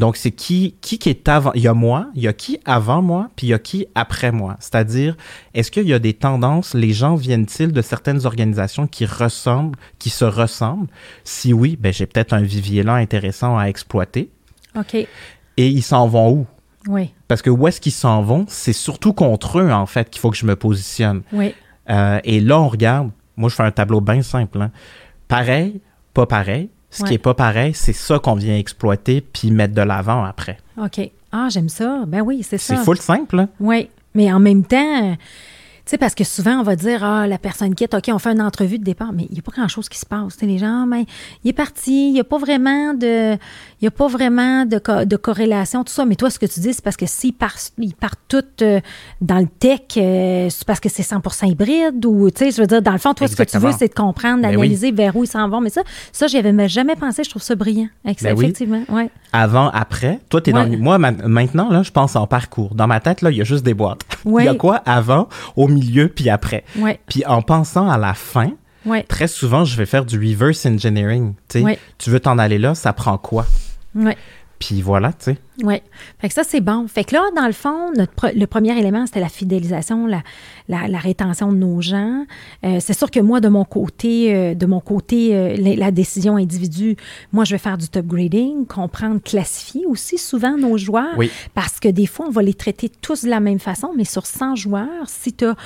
donc, c'est qui, qui qui est avant. Il y a moi, il y a qui avant moi, puis il y a qui après moi. C'est-à-dire, est-ce qu'il y a des tendances, les gens viennent-ils de certaines organisations qui ressemblent, qui se ressemblent? Si oui, ben, j'ai peut-être un vivier là intéressant à exploiter. OK. Et ils s'en vont où? Oui. Parce que où est-ce qu'ils s'en vont? C'est surtout contre eux, en fait, qu'il faut que je me positionne. Oui. Euh, et là, on regarde. Moi, je fais un tableau bien simple. Hein. Pareil, pas pareil ce qui n'est pas pareil, c'est ça qu'on vient exploiter puis mettre de l'avant après. OK. Ah, j'aime ça. Ben oui, c'est ça. C'est full simple. Oui. Mais en même temps, sais, parce que souvent, on va dire, ah, la personne quitte, OK, on fait une entrevue de départ, mais il n'y a pas grand-chose qui se passe. les gens, mais il est parti, il n'y a pas vraiment de, il y a pas vraiment de, de, corrélation, tout ça. Mais toi, ce que tu dis, c'est parce que s'ils partent, ils partent euh, dans le tech, euh, c'est parce que c'est 100% hybride ou, tu sais, je veux dire, dans le fond, toi, ce que tu veux, c'est de comprendre, ben d'analyser vers où ils s'en vont. Mais ça, ça, j'y avais jamais pensé. Je trouve ça brillant. Ben effectivement. Ouais. Avant, après, toi, tu es dans Moi, maintenant, là, je pense en parcours. Dans ma tête, là, il y a juste des boîtes. il y a quoi avant, au milieu? Milieu puis après. Puis en pensant à la fin, très souvent, je vais faire du reverse engineering. Tu veux t'en aller là, ça prend quoi? Puis voilà, tu sais. Oui. Fait que ça, c'est bon. Fait que là, dans le fond, notre le premier élément, c'était la fidélisation, la, la, rétention de nos gens. Euh, c'est sûr que moi, de mon côté, euh, de mon côté, euh, la, décision individu, moi, je vais faire du top grading, comprendre, classifier aussi souvent nos joueurs. Parce que des fois, on va les traiter tous de la même façon, mais sur 100 joueurs, si tu as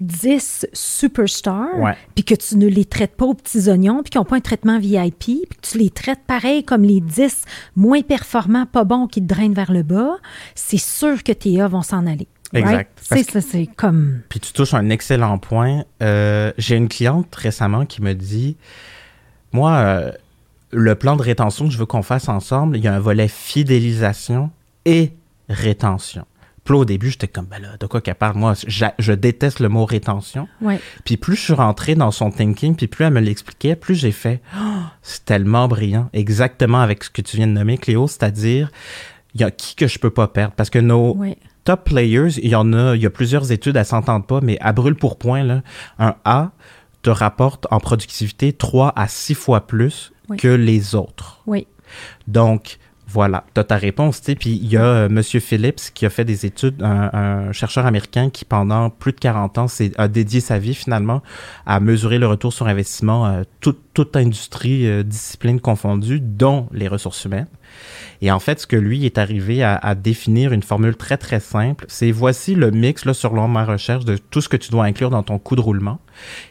10 superstars, puis que tu ne les traites pas aux petits oignons, puis qu'ils n'ont pas un traitement VIP, puis que tu les traites pareil comme les 10 moins performants, pas bons, qui te drainent vers le bas, c'est sûr que tes A vont s'en aller. Exact. C'est ça, c'est comme... Puis tu touches un excellent point. Euh, j'ai une cliente récemment qui me dit, moi, euh, le plan de rétention que je veux qu'on fasse ensemble, il y a un volet fidélisation et rétention au début, j'étais comme, ben là, de quoi qu'elle parle? Moi, je, déteste le mot rétention. Puis plus je suis rentré dans son thinking, puis plus elle me l'expliquait, plus j'ai fait, oh, c'est tellement brillant. Exactement avec ce que tu viens de nommer, Cléo, c'est-à-dire, il y a qui que je peux pas perdre? Parce que nos top players, il y en a, il y a plusieurs études, elles s'entendent pas, mais à brûle pour point, là, un A te rapporte en productivité 3 à 6 fois plus que les autres. Oui. Donc, voilà, tu as ta réponse. Puis il y a M. Phillips qui a fait des études, un, chercheur américain qui, pendant plus de 40 ans, a dédié sa vie finalement à mesurer le retour sur investissement, euh, toute, industrie, euh, discipline confondue, dont les ressources humaines. Et en fait, ce que lui est arrivé à, définir une formule très très simple, c'est voici le mix là, sur ma recherche de tout ce que tu dois inclure dans ton coût de roulement.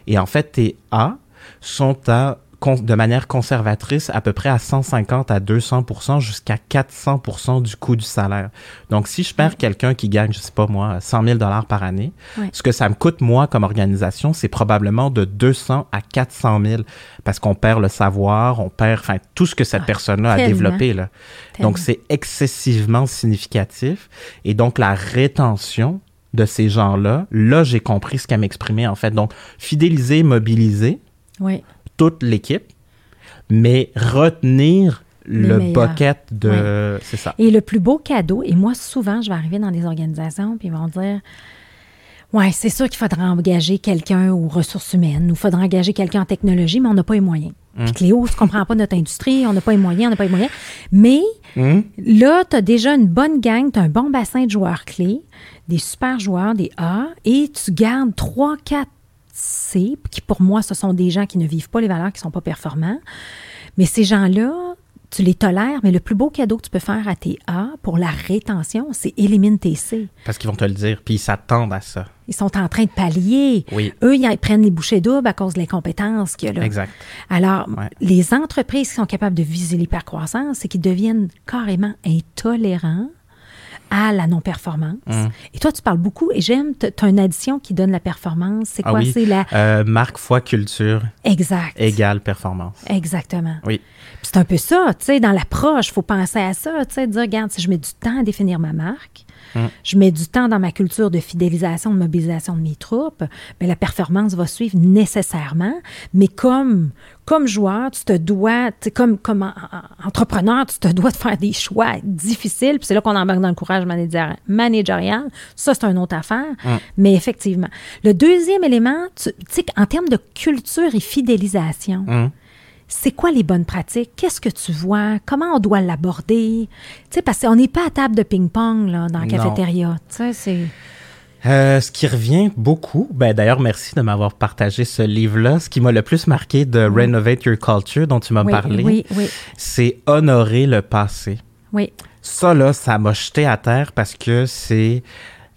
Et en fait, tes A sont à de manière conservatrice à peu près à 150 à 200 jusqu'à 400 du coût du salaire. Donc, si je perds quelqu'un qui gagne, je sais pas moi, 100 000 dollars par année, ce que ça me coûte moi comme organisation, c'est probablement de 200 à 400 000 parce qu'on perd le savoir, on perd, enfin, tout ce que cette ah, personne-là a développé là. Donc, c'est excessivement significatif et donc la rétention de ces gens-là, là, j'ai compris ce qu'elle m'exprimait en fait. Donc, fidéliser, mobiliser. Oui toute l'équipe, mais retenir le bucket de. C'est ça. Et le plus beau cadeau, et moi, souvent, je vais arriver dans des organisations, puis ils vont dire Oui, c'est sûr qu'il faudra engager quelqu'un aux ressources humaines, ou il faudra engager quelqu'un en technologie, mais on n'a pas les moyens. Puis Cléo, ne comprends pas notre industrie, on n'a pas les moyens, on n'a pas les moyens. Mais Hum? là, tu as déjà une bonne gang, tu as un bon bassin de joueurs clés, des super joueurs, des A, et tu gardes 3, 4 C, qui pour moi, ce sont des gens qui ne vivent pas les valeurs, qui ne sont pas performants. Mais ces gens-là, tu les tolères, mais le plus beau cadeau que tu peux faire à tes A pour la rétention, c'est élimine tes C. Parce qu'ils vont te le dire, puis ils s'attendent à ça. Ils sont en train de pallier. Oui. Eux, ils prennent les bouchées doubles à cause de l'incompétence qu'il y a là. Exact. Alors, Ouais. les entreprises qui sont capables de viser l'hypercroissance, c'est qu'ils deviennent carrément intolérants à la non-performance. Hum. Et toi, tu parles beaucoup, et j'aime, tu as une addition qui donne la performance. C'est Ah quoi? oui. C'est la... Euh, marque, foi, culture, Exact. égale performance. Exactement. Oui. Puis c'est un peu ça, tu sais, dans l'approche, il faut penser à ça, tu sais, dire, regarde, si je mets du temps à définir ma marque, Mm. je mets du temps dans ma culture de fidélisation, de mobilisation de mes troupes, mais la performance va suivre nécessairement. Mais comme, comme joueur, tu te dois, comme, comme en- en- entrepreneur, tu te dois de faire des choix difficiles. Puis c'est là qu'on embarque dans le courage managérial. Ça, c'est une autre affaire. Mais effectivement. Le deuxième élément, tu sais, en termes de culture et fidélisation, Hum. C'est quoi les bonnes pratiques? Qu'est-ce que tu vois? Comment on doit l'aborder? Tu sais, parce qu'on n'est pas à table de ping-pong là, dans la cafétéria. Tu sais, c'est... Euh, ce qui revient beaucoup, ben d'ailleurs, merci de m'avoir partagé ce livre-là. Ce qui m'a le plus marqué de Renovate Your Culture, dont tu m'as Oui, parlé, oui, oui, c'est honorer le passé. oui. Ça, là, ça m'a jeté à terre parce que c'est.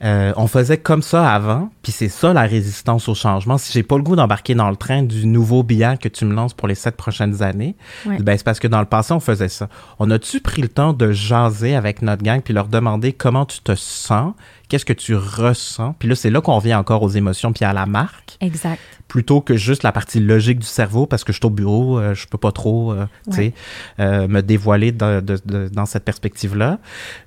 Euh, on faisait comme ça avant, puis c'est ça la résistance au changement. Si j'ai pas le goût d'embarquer dans le train du nouveau billet que tu me lances pour les sept prochaines années, Ouais. ben c'est parce que dans le passé, on faisait ça. On a-tu pris le temps de jaser avec notre gang puis leur demander comment tu te sens, qu'est-ce que tu ressens? Puis là, c'est là qu'on vient encore aux émotions puis à la marque Exact. Plutôt que juste la partie logique du cerveau parce que je suis au bureau, euh, je peux pas trop euh, tu sais, Ouais. euh, me dévoiler dans- de- de- dans cette perspective-là.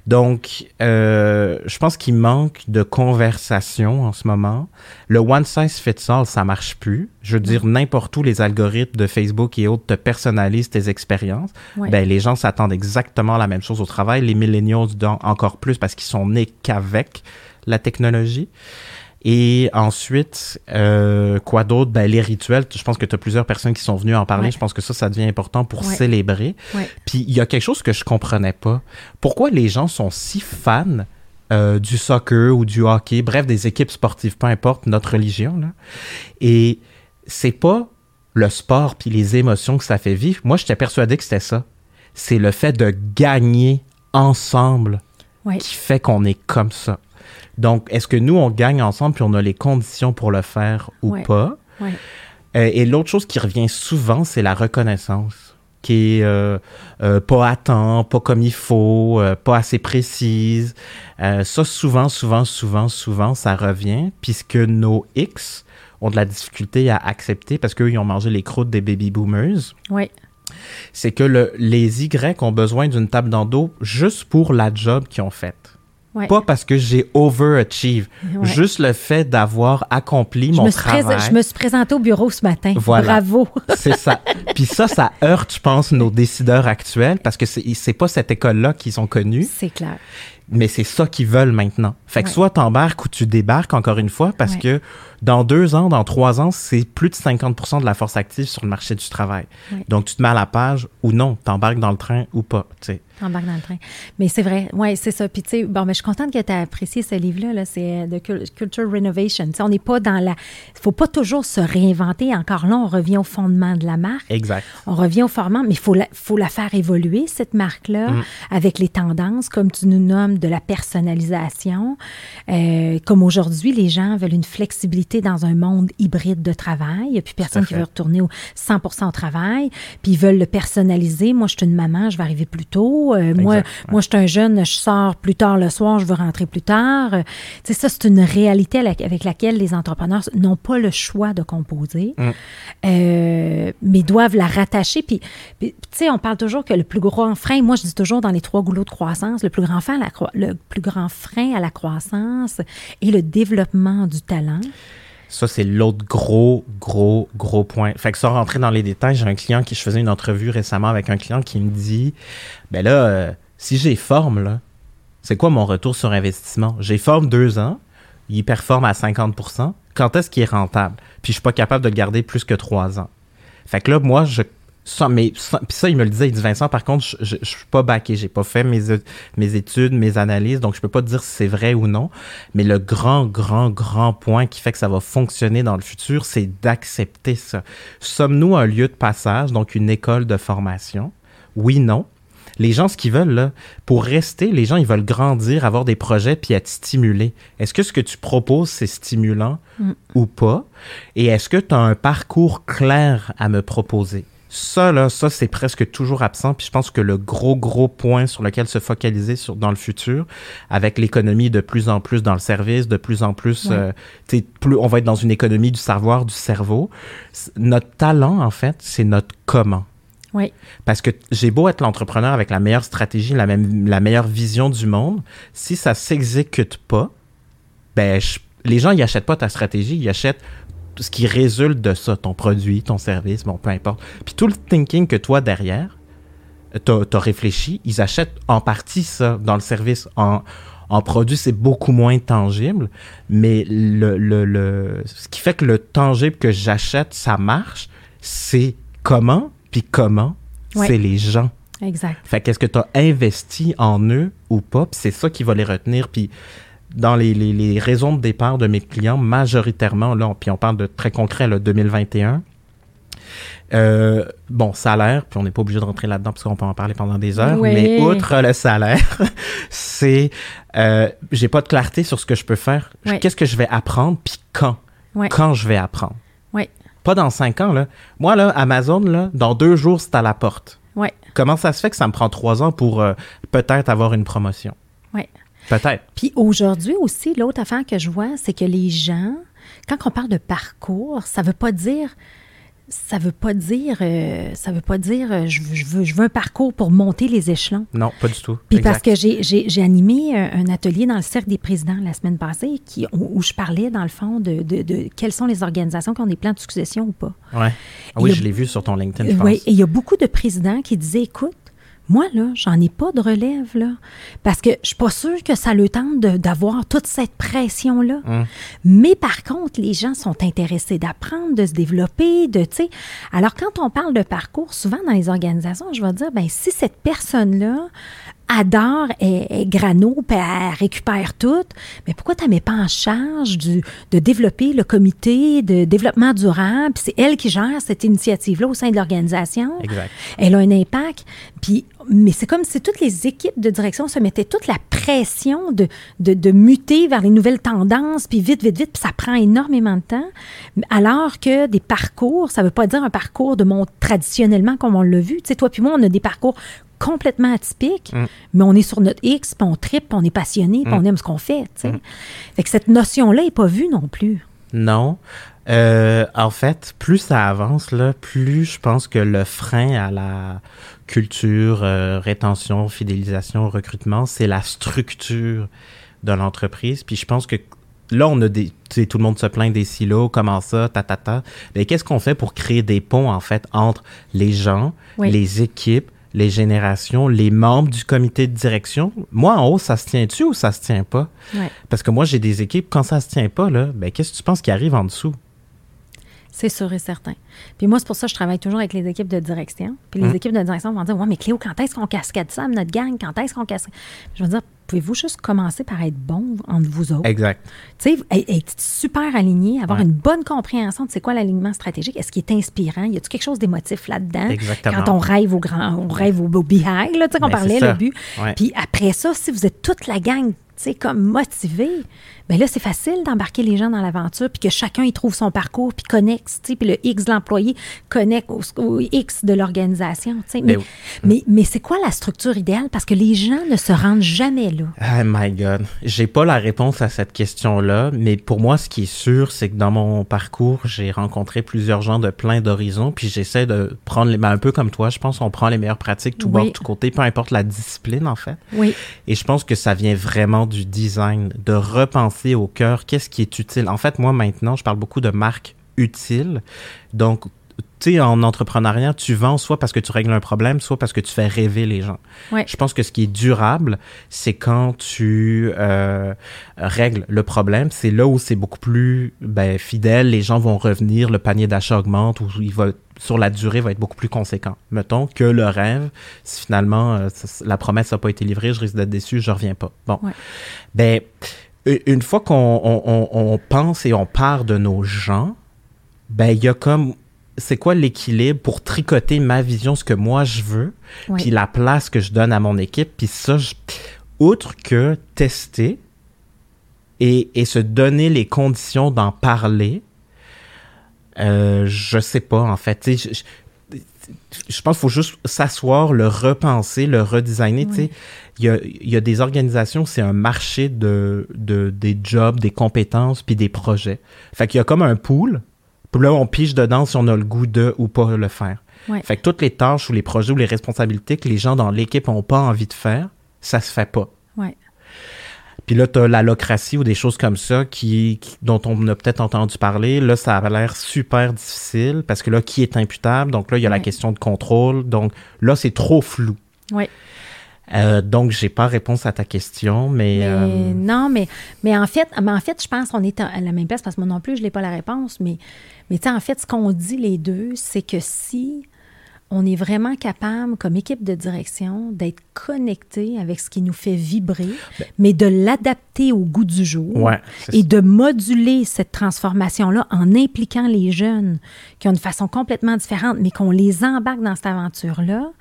Donc, euh, je pense qu'il manque de conversation en ce moment. Le one size fits all, ça marche plus. Je veux dire, n'importe où les algorithmes de Facebook et autres te personnalisent tes expériences. Ouais. Ben, les gens s'attendent exactement à la même chose au travail. Les millennials, encore plus parce qu'ils sont nés qu'avec la technologie. Et ensuite, euh, quoi d'autre? Ben, les rituels. Je pense que tu as plusieurs personnes qui sont venues en parler. Ouais. Je pense que ça, ça devient important pour Ouais. célébrer. Ouais. Puis il y a quelque chose que je comprenais pas. Pourquoi les gens sont si fans euh, du soccer ou du hockey, bref, des équipes sportives, peu importe notre religion, là. Et c'est pas le sport puis les émotions que ça fait vivre. Moi, j'étais persuadé que c'était ça. C'est le fait de gagner ensemble qui fait qu'on est comme ça. Donc, est-ce que nous, on gagne ensemble puis on a les conditions pour le faire ou Ouais. pas? Ouais. Euh, et l'autre chose qui revient souvent, c'est la reconnaissance, qui est euh, euh, pas à temps, pas comme il faut, euh, pas assez précise. Ça, souvent, souvent, souvent, souvent, ça revient, puisque nos X ont de la difficulté à accepter parce qu'eux, ils ont mangé les croûtes des baby boomers. Ouais. C'est que le- les Y ont besoin d'une table d'endo juste pour la job qu'ils ont faite. Ouais. Pas parce que j'ai overachieve. Ouais. Juste le fait d'avoir accompli Je mon travail. je me suis présentée au bureau ce matin. Voilà. Bravo. C'est ça. Puis ça, ça heurte, je pense, nos décideurs actuels parce que c'est c'est pas cette école-là qu'ils ont connue, C'est clair. mais c'est ça qu'ils veulent maintenant. Fait que Ouais. soit t'embarques ou tu débarques encore une fois parce que dans deux ans, dans trois ans, c'est plus de 50% de la force active sur le marché du travail. Donc tu te mets à la page ou non, t'embarques dans le train ou pas. tu sais. Embarque dans le train. Mais c'est vrai, oui, c'est ça. Puis, tu sais, bon, mais je suis contente que tu aies apprécié ce livre-là. Là, c'est de Cul- Culture Renovation. Tu sais, on n'est pas dans la. Il faut pas toujours se réinventer. Encore là, on revient au fondement de la marque. Exact. On revient au format, mais il faut la, faut la faire évoluer, cette marque-là, avec les tendances, comme tu nous nommes, de la personnalisation. Euh, comme aujourd'hui, les gens veulent une flexibilité dans un monde hybride de travail. Il n'y a plus personne qui veut retourner au 100 au travail. Puis ils veulent le personnaliser. Moi, je suis une maman, je vais arriver plus tôt. Euh, moi, ouais. moi, je suis un jeune, je sors plus tard le soir, je veux rentrer plus tard. Euh, tu sais, ça, c'est une réalité avec laquelle les entrepreneurs n'ont pas le choix de composer, Mm. euh, mais doivent la rattacher. Puis, puis, tu sais, on parle toujours que le plus grand frein, moi, je dis toujours dans les trois goulots de croissance, le plus grand frein à la, le plus grand frein à la croissance est le développement du talent. Ça, c'est l'autre gros, gros, gros point. Fait que sans rentrer dans les détails, j'ai un client qui, je faisais une entrevue récemment avec un client qui me dit, ben là, euh, si j'ai forme, là, c'est quoi mon retour sur investissement? J'ai forme deux ans, il performe à 50% quand est-ce qu'il est rentable? Puis je suis pas capable de le garder plus que trois ans. Fait que là, moi, je ça, mais ça, puis ça, il me le disait, il dit Vincent, par contre, je, je suis pas baqué, j'ai pas fait mes, mes études, mes analyses, donc je peux pas te dire si c'est vrai ou non. Mais le grand, grand, grand point qui fait que ça va fonctionner dans le futur, c'est d'accepter ça. Sommes-nous un lieu de passage, donc une école de formation? Oui, non. Les gens, ce qu'ils veulent, là, pour rester, les gens, ils veulent grandir, avoir des projets, puis être stimulés. Est-ce que ce que tu proposes, c'est stimulant Mm. ou pas? Et est-ce que tu as un parcours clair à me proposer? Ça, là, ça, c'est presque toujours absent. Puis je pense que le gros, gros point sur lequel se focaliser sur, dans le futur, avec l'économie de plus en plus dans le service, de plus en plus, Ouais. euh, plus on va être dans une économie du savoir, du cerveau. Notre talent, en fait, c'est notre comment. Oui. Parce que j'ai beau être l'entrepreneur avec la meilleure stratégie, la, même, la meilleure vision du monde, si ça s'exécute pas, ben, je- les gens, ils achètent pas ta stratégie, ils achètent ce qui résulte de ça, ton produit, ton service, bon, peu importe. Puis tout le thinking que toi, derrière, t'as as réfléchi, ils achètent en partie ça dans le service. En, en produit, c'est beaucoup moins tangible, mais le, le, le, ce qui fait que le tangible que j'achète, ça marche, c'est comment, puis comment, Ouais. c'est les gens. Exact. Fait qu'est-ce que tu as investi en eux ou pas, c'est ça qui va les retenir. Puis dans les, les- les raisons de départ de mes clients, majoritairement, là, on- puis on parle de très concret, là, 2021, euh, bon, salaire, puis on n'est pas obligé de rentrer là-dedans parce qu'on peut en parler pendant des heures, Oui. mais outre le salaire, c'est, euh, j'ai pas de clarté sur ce que je peux faire. Oui. Qu'est-ce que je vais apprendre, puis quand? Oui. Quand je vais apprendre? Oui. Pas dans cinq ans, là. Moi, là, Amazon, là, dans deux jours, c'est à la porte. Oui. Comment ça se fait que ça me prend trois ans pour euh, peut-être avoir une promotion? Peut-être. Puis aujourd'hui aussi, l'autre affaire que je vois, c'est que les gens, quand on parle de parcours, ça veut pas dire. Ça veut pas dire, euh, ça veut pas dire, euh, je, veux, je, veux, je veux un parcours pour monter les échelons. Non, pas du tout. Puis Exact. parce que j'ai- animé un, atelier dans le Cercle des présidents la semaine passée qui, où, où je parlais, dans le fond, de, de, de quelles sont les organisations qui ont des plans de succession ou pas. Ouais. Ah oui, a- je l'ai vu sur ton LinkedIn, je pense. Oui, et il y a beaucoup de présidents qui disaient, écoute, moi, là, j'en ai pas de relève, là, parce que je suis pas sûre que ça le tente d'avoir toute cette pression-là. Hum. Mais par contre, les gens sont intéressés d'apprendre, de se développer, de, tu sais. Alors, quand on parle de parcours, souvent dans les organisations, je vais dire, ben si cette personne-là adore et, et grano, puis elle récupère tout, mais pourquoi tu ne mets pas en charge du, de développer le comité de développement durable, puis c'est elle qui gère cette initiative-là au sein de l'organisation? Exact. Elle a un impact. Puis, mais c'est comme si toutes les équipes de direction se mettaient toute la pression de, de, de muter vers les nouvelles tendances, puis vite, vite, vite, puis ça prend énormément de temps. Alors que des parcours, ça veut pas dire un parcours de monde traditionnellement comme on l'a vu. Tu sais, toi puis moi, on a des parcours complètement atypiques, Mm. mais on est sur notre X, puis on tripe, puis on est passionné, puis on aime ce qu'on fait. Sais. Fait que cette notion-là n'est pas vue non plus. Non. Euh, en fait, plus ça avance, là, plus je pense que le frein à la culture, euh, rétention, fidélisation, recrutement, c'est la structure de l'entreprise. Puis je pense que là, on a des. Tout le monde se plaint des silos, comment ça, ta, ta, ta. Mais qu'est-ce qu'on fait pour créer des ponts, en fait, entre les gens, Oui. les équipes, les générations, les membres du comité de direction? Moi, en haut, ça se tient-tu ou ça se tient pas? Ouais. Parce que moi, j'ai des équipes, quand ça se tient pas, là, ben, qu'est-ce que tu penses qui arrive en dessous? C'est sûr et certain. Puis moi, c'est pour ça que je travaille toujours avec les équipes de direction. Puis les Hum. équipes de direction vont dire Ouais, mais Cléo, quand est-ce qu'on cascade ça, notre gang Quand est-ce qu'on cascade Je vais dire Pouvez-vous juste commencer par être bon entre vous autres? Exact. Tu sais, être- super aligné, avoir Ouais. une bonne compréhension de c'est quoi l'alignement stratégique. Est-ce qu'il est inspirant? Y a-t-il quelque chose d'émotif là-dedans? Exactement. Quand on rêve au grand, on rêve au, au behind, là, tu sais, qu'on Ben, parlait, le but. Ouais. Puis après ça, si vous êtes toute la gang, tu sais, comme motivés, ben là, c'est facile d'embarquer les gens dans l'aventure, puis que chacun y trouve son parcours, puis connecte, tu sais, puis le X de l'employé connecte au, au X de l'organisation, tu sais. Mais, Ben oui. mais, mais c'est quoi la structure idéale? Parce que les gens ne se rendent jamais là. Oh my God. J'ai pas la réponse à cette question-là, mais pour moi, ce qui est sûr, c'est que dans mon parcours, j'ai rencontré plusieurs gens de plein d'horizons, puis j'essaie de prendre les, ben, un peu comme toi, je pense qu'on prend les meilleures pratiques tout Oui. bord, tout côté, peu importe la discipline, en fait. Oui. Et je pense que ça vient vraiment du design, de repenser au cœur qu'est-ce qui est utile? En fait, moi, maintenant, je parle beaucoup de marque utile. Donc, tu sais, en entrepreneuriat, tu vends soit parce que tu règles un problème, soit parce que tu fais rêver les gens. Ouais. Je pense que ce qui est durable, c'est quand tu euh, règles le problème. C'est là où c'est beaucoup plus ben, fidèle, les gens vont revenir, le panier d'achat augmente, ou il va sur la durée va être beaucoup plus conséquent. Mettons que le rêve, si finalement euh, la promesse n'a pas été livrée, je risque d'être déçu, je reviens pas. Bon, Ouais. ben une fois qu'on on- on- on pense et on part de nos gens, ben il y a comme c'est quoi l'équilibre pour tricoter ma vision, ce que moi je veux, Oui. puis la place que je donne à mon équipe, puis ça, je- outre que tester et, et se donner les conditions d'en parler, euh, je sais pas en fait. Je, je- je pense qu'il faut juste s'asseoir, le repenser, le redesigner. sais. Il y a, il y a des organisations, c'est un marché de, de, des jobs, des compétences, puis des projets. Fait qu'il y a comme un pool, puis là, on pige dedans si on a le goût de ou pas le faire. Fait que toutes les tâches ou les projets ou les responsabilités que les gens dans l'équipe n'ont pas envie de faire, ça se fait pas. Ouais. Puis là, tu as l'allocratie ou des choses comme ça qui, qui- dont on a peut-être entendu parler. Là, ça a l'air super difficile parce que là, qui est imputable? Donc là, il y a la question de contrôle. Donc là, c'est trop flou. Ouais. Euh, donc, j'ai pas réponse à ta question, mais... Mais euh, non, mais, mais en fait, mais en fait, je pense qu'on est à la même place parce que moi non plus, je n'ai pas la réponse. Mais, mais tu sais, en fait, ce qu'on dit les deux, c'est que si on est vraiment capable, comme équipe de direction, d'être connecté avec ce qui nous fait vibrer, mais de l'adapter au goût du jour Ben ouais, et de moduler cette transformation-là en impliquant les jeunes qui ont une façon complètement différente, mais qu'on les embarque dans cette aventure-là,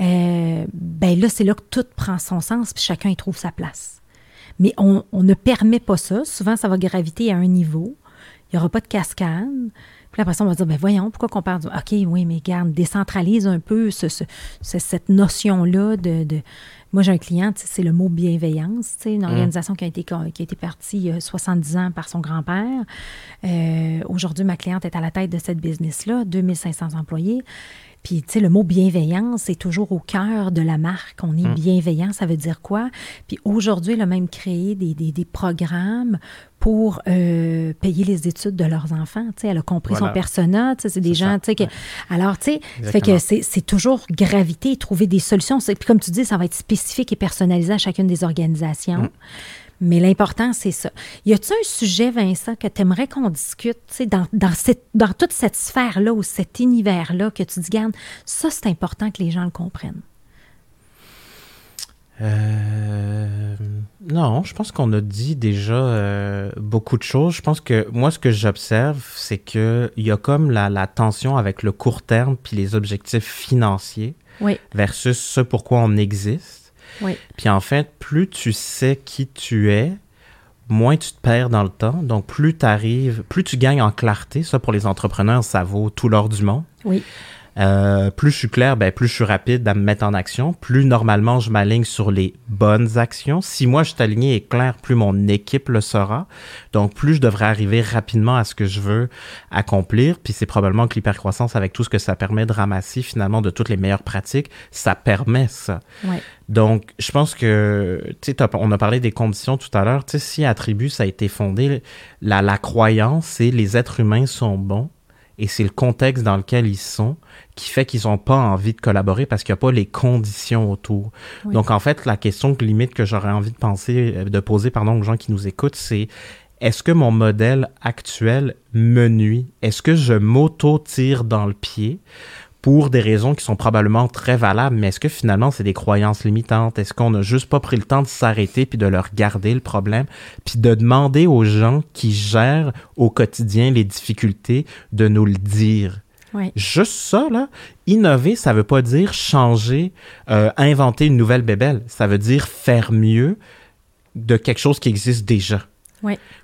euh, ben là, c'est là que tout prend son sens, puis chacun y trouve sa place. Mais on, on ne permet pas ça. Souvent, ça va graviter à un niveau. Il n'y aura pas de cascade. Puis après ça, on va dire, ben voyons, pourquoi qu'on parle du... OK, oui, mais garde, décentralise un peu ce, ce- ce- cette notion-là de, de- Moi, j'ai un client, c'est le mot bienveillance, tu sais, une organisation qui a été, qui a été partie il y a 70 ans par son grand-père. Euh, Aujourd'hui, ma cliente est à la tête de cette business-là, 2500 employés. Puis, tu sais, le mot bienveillance, c'est toujours au cœur de la marque. On est bienveillant, ça veut dire quoi? Puis aujourd'hui, elle a même créé des, des- des programmes pour euh, payer les études de leurs enfants. Tu sais, elle a compris Voilà. son persona. Tu sais, c'est des gens, ça. tu sais, que... Alors, tu sais, fait que c'est c'est toujours gravité trouver des solutions. Puis comme tu dis, ça va être spécifique et personnalisé à chacune des organisations. Mm. Mais l'important, c'est ça. Y a-t-il un sujet, Vincent, que tu aimerais qu'on discute dans, dans, cette, dans toute cette sphère-là ou cet univers-là, que tu dis, garde, ça, c'est important que les gens le comprennent? Euh, non, je pense qu'on a dit déjà euh, beaucoup de choses. Je pense que moi, ce que j'observe, c'est que il y a comme la, la tension avec le court terme puis les objectifs financiers Oui, versus ce pourquoi on existe. Oui, Puis en fait, plus tu sais qui tu es, moins tu te perds dans le temps. Donc plus tu arrives, plus tu gagnes en clarté. Ça, pour les entrepreneurs, ça vaut tout l'or du monde. oui, Euh, plus je suis clair, ben, plus je suis rapide à me mettre en action. Plus normalement je m'aligne sur les bonnes actions. Si moi je suis aligné et clair, plus mon équipe le sera. Donc plus je devrais arriver rapidement à ce que je veux accomplir. Puis c'est probablement que l'hypercroissance, avec tout ce que ça permet de ramasser finalement de toutes les meilleures pratiques, ça permet ça. Donc, je pense que, tu sais, on a parlé des conditions tout à l'heure. Tu sais, si Attribut, ça a été fondé, la, la croyance, c'est les êtres humains sont bons et c'est le contexte dans lequel ils sont qui fait qu'ils n'ont pas envie de collaborer parce qu'il n'y a pas les conditions autour. Oui. Donc, en fait, la question que limite que j'aurais envie de penser, euh, de poser, pardon, aux gens qui nous écoutent, c'est est-ce que mon modèle actuel me nuit? Est-ce que je m'auto-tire dans le pied? Pour des raisons qui sont probablement très valables, mais est-ce que finalement c'est des croyances limitantes? Est-ce qu'on n'a juste pas pris le temps de s'arrêter puis de leur regarder le problème, puis de demander aux gens qui gèrent au quotidien les difficultés de nous le dire? Oui, Juste ça, là, innover, ça veut pas dire changer, euh, inventer une nouvelle bébelle. Ça veut dire faire mieux de quelque chose qui existe déjà.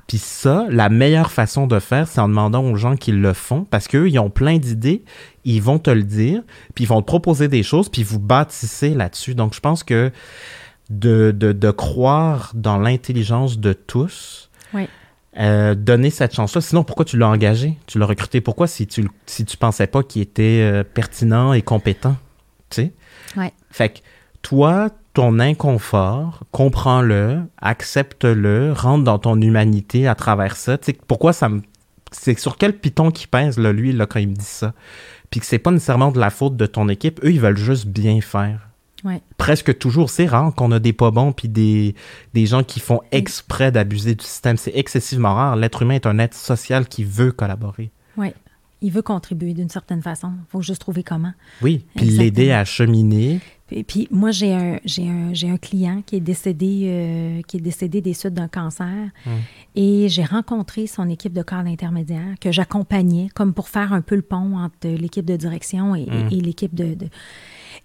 Puis ça, la meilleure façon de faire, c'est en demandant aux gens qui le font, parce qu'eux, ils ont plein d'idées, ils vont te le dire, puis ils vont te proposer des choses, puis vous bâtissez là-dessus. Donc, je pense que de, de, de croire dans l'intelligence de tous, euh, donner cette chance-là. Sinon, pourquoi tu l'as engagé? Tu l'as recruté. Pourquoi si tu, si tu pensais pas qu'il était euh, pertinent et compétent? Tu sais? Ouais. Fait que toi, ton inconfort, comprends-le, accepte-le, rentre dans ton humanité à travers ça. Tu sais, pourquoi ça me c'est sur quel piton qui pèse, là, lui, là, quand il me dit ça? Puis que c'est pas nécessairement de la faute de ton équipe. Eux, ils veulent juste bien faire. Ouais. Presque toujours. C'est rare qu'on a des pas bons puis des, des gens qui font exprès d'abuser du système. C'est excessivement rare. L'être humain est un être social qui veut collaborer. Oui. Il veut contribuer d'une certaine façon. Il faut juste trouver comment. Oui, puis l'aider à cheminer. Puis, puis moi, j'ai un, j'ai un, j'ai un client qui est décédé, euh, qui est décédé des suites d'un cancer. Hum. Et j'ai rencontré son équipe de corps intermédiaire que j'accompagnais comme pour faire un peu le pont entre l'équipe de direction et, Hum. et l'équipe de, de-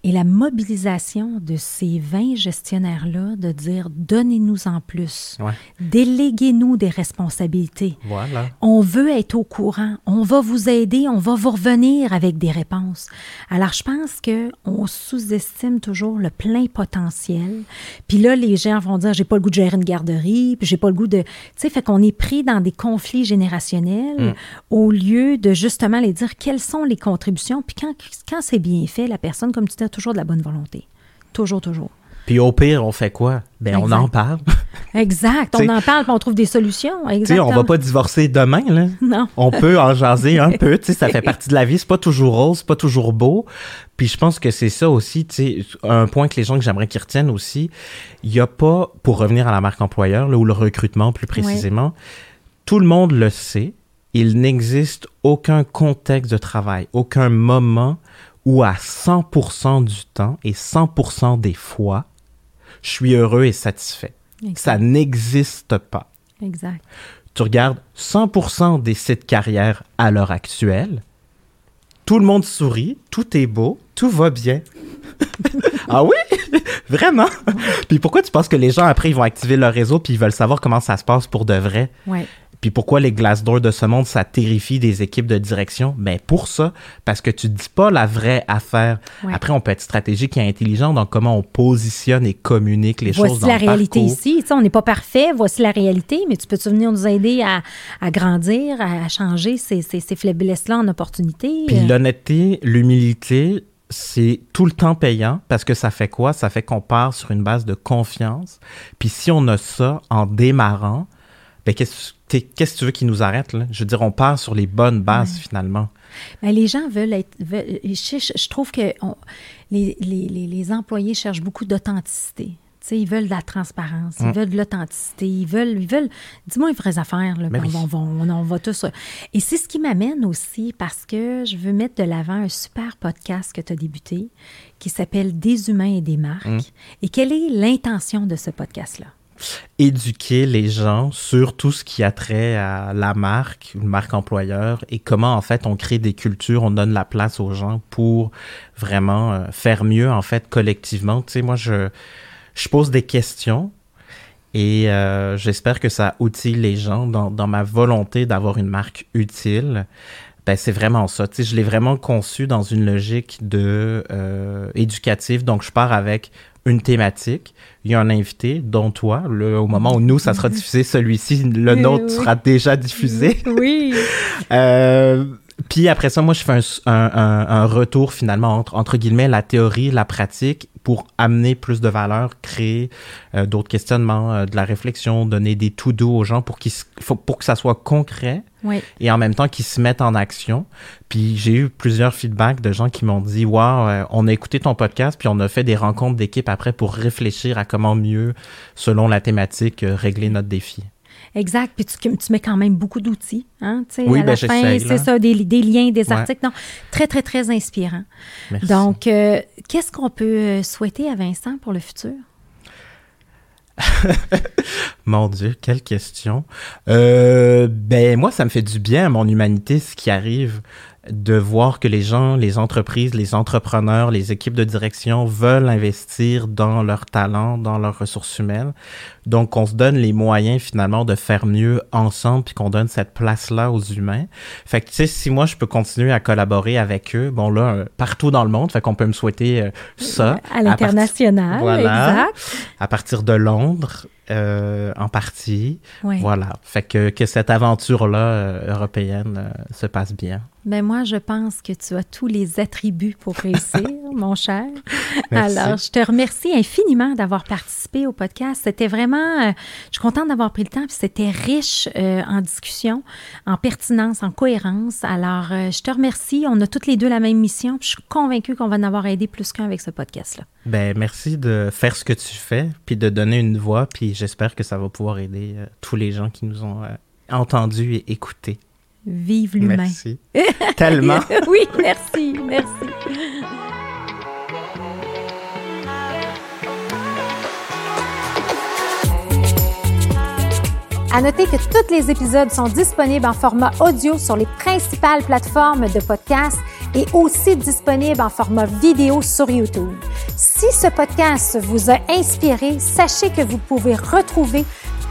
Et la mobilisation de ces 20 gestionnaires-là, de dire donnez-nous en plus, Ouais. déléguez-nous des responsabilités. Voilà. On veut être au courant. On va vous aider. On va vous revenir avec des réponses. Alors, je pense que on sous-estime toujours le plein potentiel. Puis là, les gens vont dire, j'ai pas le goût de gérer une garderie, puis j'ai pas le goût de... Tu sais, fait qu'on est pris dans des conflits générationnels au lieu de justement les dire quelles sont les contributions. Puis quand, quand c'est bien fait, la personne, comme tu dis, a toujours de la bonne volonté. Toujours, toujours. Puis au pire, on fait quoi? Ben, on en parle. Exact. On en parle, puis on trouve des solutions. Exactement. on va pas divorcer demain, là. Non. On peut en jaser un peu, tu sais, ça fait partie de la vie, c'est pas toujours rose, c'est pas toujours beau. Puis je pense que c'est ça aussi, tu sais, un point que les gens que j'aimerais qu'ils retiennent aussi, il y a pas, pour revenir à la marque employeur, là, ou le recrutement plus précisément, tout le monde le sait, il n'existe aucun contexte de travail, aucun moment où à 100% du temps et 100% des fois, je suis heureux et satisfait. Exact. Ça n'existe pas Exact. tu regardes 100% des sites carrières à l'heure actuelle, tout le monde sourit, tout est beau, tout va bien. ah oui? Vraiment? puis pourquoi tu penses que les gens, après, ils vont activer leur réseau puis ils veulent savoir comment ça se passe pour de vrai? Ouais. Puis pourquoi les Glassdoor de ce monde, ça terrifie des équipes de direction? Ben pour ça, parce que tu dis pas la vraie affaire. Ouais. Après, on peut être stratégique et intelligent dans comment on positionne et communique les Voici choses dans la le réalité parcours. ici. Tu sais, on n'est pas parfait. Voici la réalité, mais tu peux-tu venir nous aider à, à grandir, à changer ces, ces, ces faiblesses-là en opportunités? Puis l'honnêteté, l'humilité, c'est tout le temps payant parce que ça fait quoi? Ça fait qu'on part sur une base de confiance. Puis si on a ça en démarrant, ben qu'est-ce que tu veux qui nous arrête? Là? Je veux dire, on part sur les bonnes bases finalement. ben, les gens veulent être. veulent- je, trouve que on- les, les, les, les employés cherchent beaucoup d'authenticité. Tu sais, ils veulent de la transparence, ils Mm. veulent de l'authenticité, ils veulent, ils veulent, dis-moi les vraies affaires, là, Ben oui. on, va, on, on va tous. Et c'est ce qui m'amène aussi parce que je veux mettre de l'avant un super podcast que tu as débuté qui s'appelle Des humains et des marques. Mm. Et quelle est l'intention de ce podcast-là? Éduquer les gens sur tout ce qui a trait à la marque, une marque employeur, et comment en fait on crée des cultures, on donne la place aux gens pour vraiment euh, faire mieux en fait collectivement. Tu sais, moi je, je pose des questions et euh, j'espère que ça outille les gens dans, dans ma volonté d'avoir une marque utile. Ben, c'est vraiment ça. Tu sais, je l'ai vraiment conçu dans une logique de euh, éducative. Donc, je pars avec une thématique. Il y a un invité, dont toi. Le, au moment où nous, ça sera diffusé, celui-ci, le nôtre oui. sera déjà diffusé. Oui. Euh, puis après ça, moi, je fais un, un- un- un retour finalement entre, entre guillemets la théorie, la pratique pour amener plus de valeur, créer euh, d'autres questionnements, euh, de la réflexion, donner des tout doux aux gens pour, qu'ils pour que ça soit concret Oui. et en même temps qu'ils se mettent en action. Puis j'ai eu plusieurs feedbacks de gens qui m'ont dit Waouh, on a écouté ton podcast, puis on a fait des rencontres d'équipe après pour réfléchir à comment mieux, selon la thématique, euh, régler notre défi. Exact. Puis tu, tu mets quand même beaucoup d'outils. Hein, Oui, à ben, la fin, c'est ça, des, des liens, des Ouais. articles. Non, très, très, très inspirant. Merci. Donc, euh, qu'est-ce qu'on peut euh, souhaiter à Vincent pour le futur? Mon Dieu, quelle question. Euh, ben moi, ça me fait du bien à mon humanité, ce qui arrive, de voir que les gens, les entreprises, les entrepreneurs, les équipes de direction veulent investir dans leurs talents, dans leurs ressources humaines. Donc, on se donne les moyens finalement de faire mieux ensemble, puis qu'on donne cette place-là aux humains. Fait que tu sais, si moi je peux continuer à collaborer avec eux, bon là, euh, partout dans le monde, fait qu'on peut me souhaiter euh, ça. À l'international, Voilà. exact. à partir de Londres, euh, en partie. Oui. Voilà. Fait que, que cette aventure-là euh, européenne euh, se passe bien. Ben moi, je pense que tu as tous les attributs pour réussir. mon cher. Alors, je te remercie infiniment d'avoir participé au podcast. C'était vraiment, euh, je suis contente d'avoir pris le temps, puis c'était riche euh, en discussion, en pertinence, en cohérence. Alors, euh, je te remercie. On a toutes les deux la même mission, puis je suis convaincue qu'on va en avoir aidé plus qu'un avec ce podcast-là. Ben, merci de faire ce que tu fais, puis de donner une voix, puis j'espère que ça va pouvoir aider tous les gens qui nous ont entendus et écoutés. Vive l'humain. Merci. Tellement. oui, merci, merci. À noter que tous les épisodes sont disponibles en format audio sur les principales plateformes de podcast et aussi disponibles en format vidéo sur YouTube. Si ce podcast vous a inspiré, sachez que vous pouvez retrouver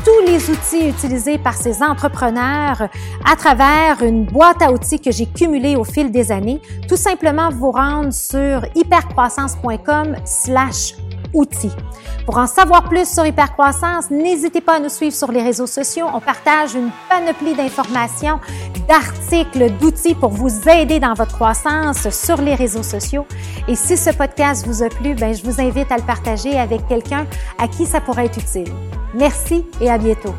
tous les outils utilisés par ces entrepreneurs à travers une boîte à outils que j'ai cumulée au fil des années. Tout simplement vous rendre sur hypercroissance.com slash outils. Pour en savoir plus sur Hypercroissance, n'hésitez pas à nous suivre sur les réseaux sociaux. On partage une panoplie d'informations, d'articles, d'outils pour vous aider dans votre croissance sur les réseaux sociaux. Et si ce podcast vous a plu, ben, je vous invite à le partager avec quelqu'un à qui ça pourrait être utile. Merci et à bientôt.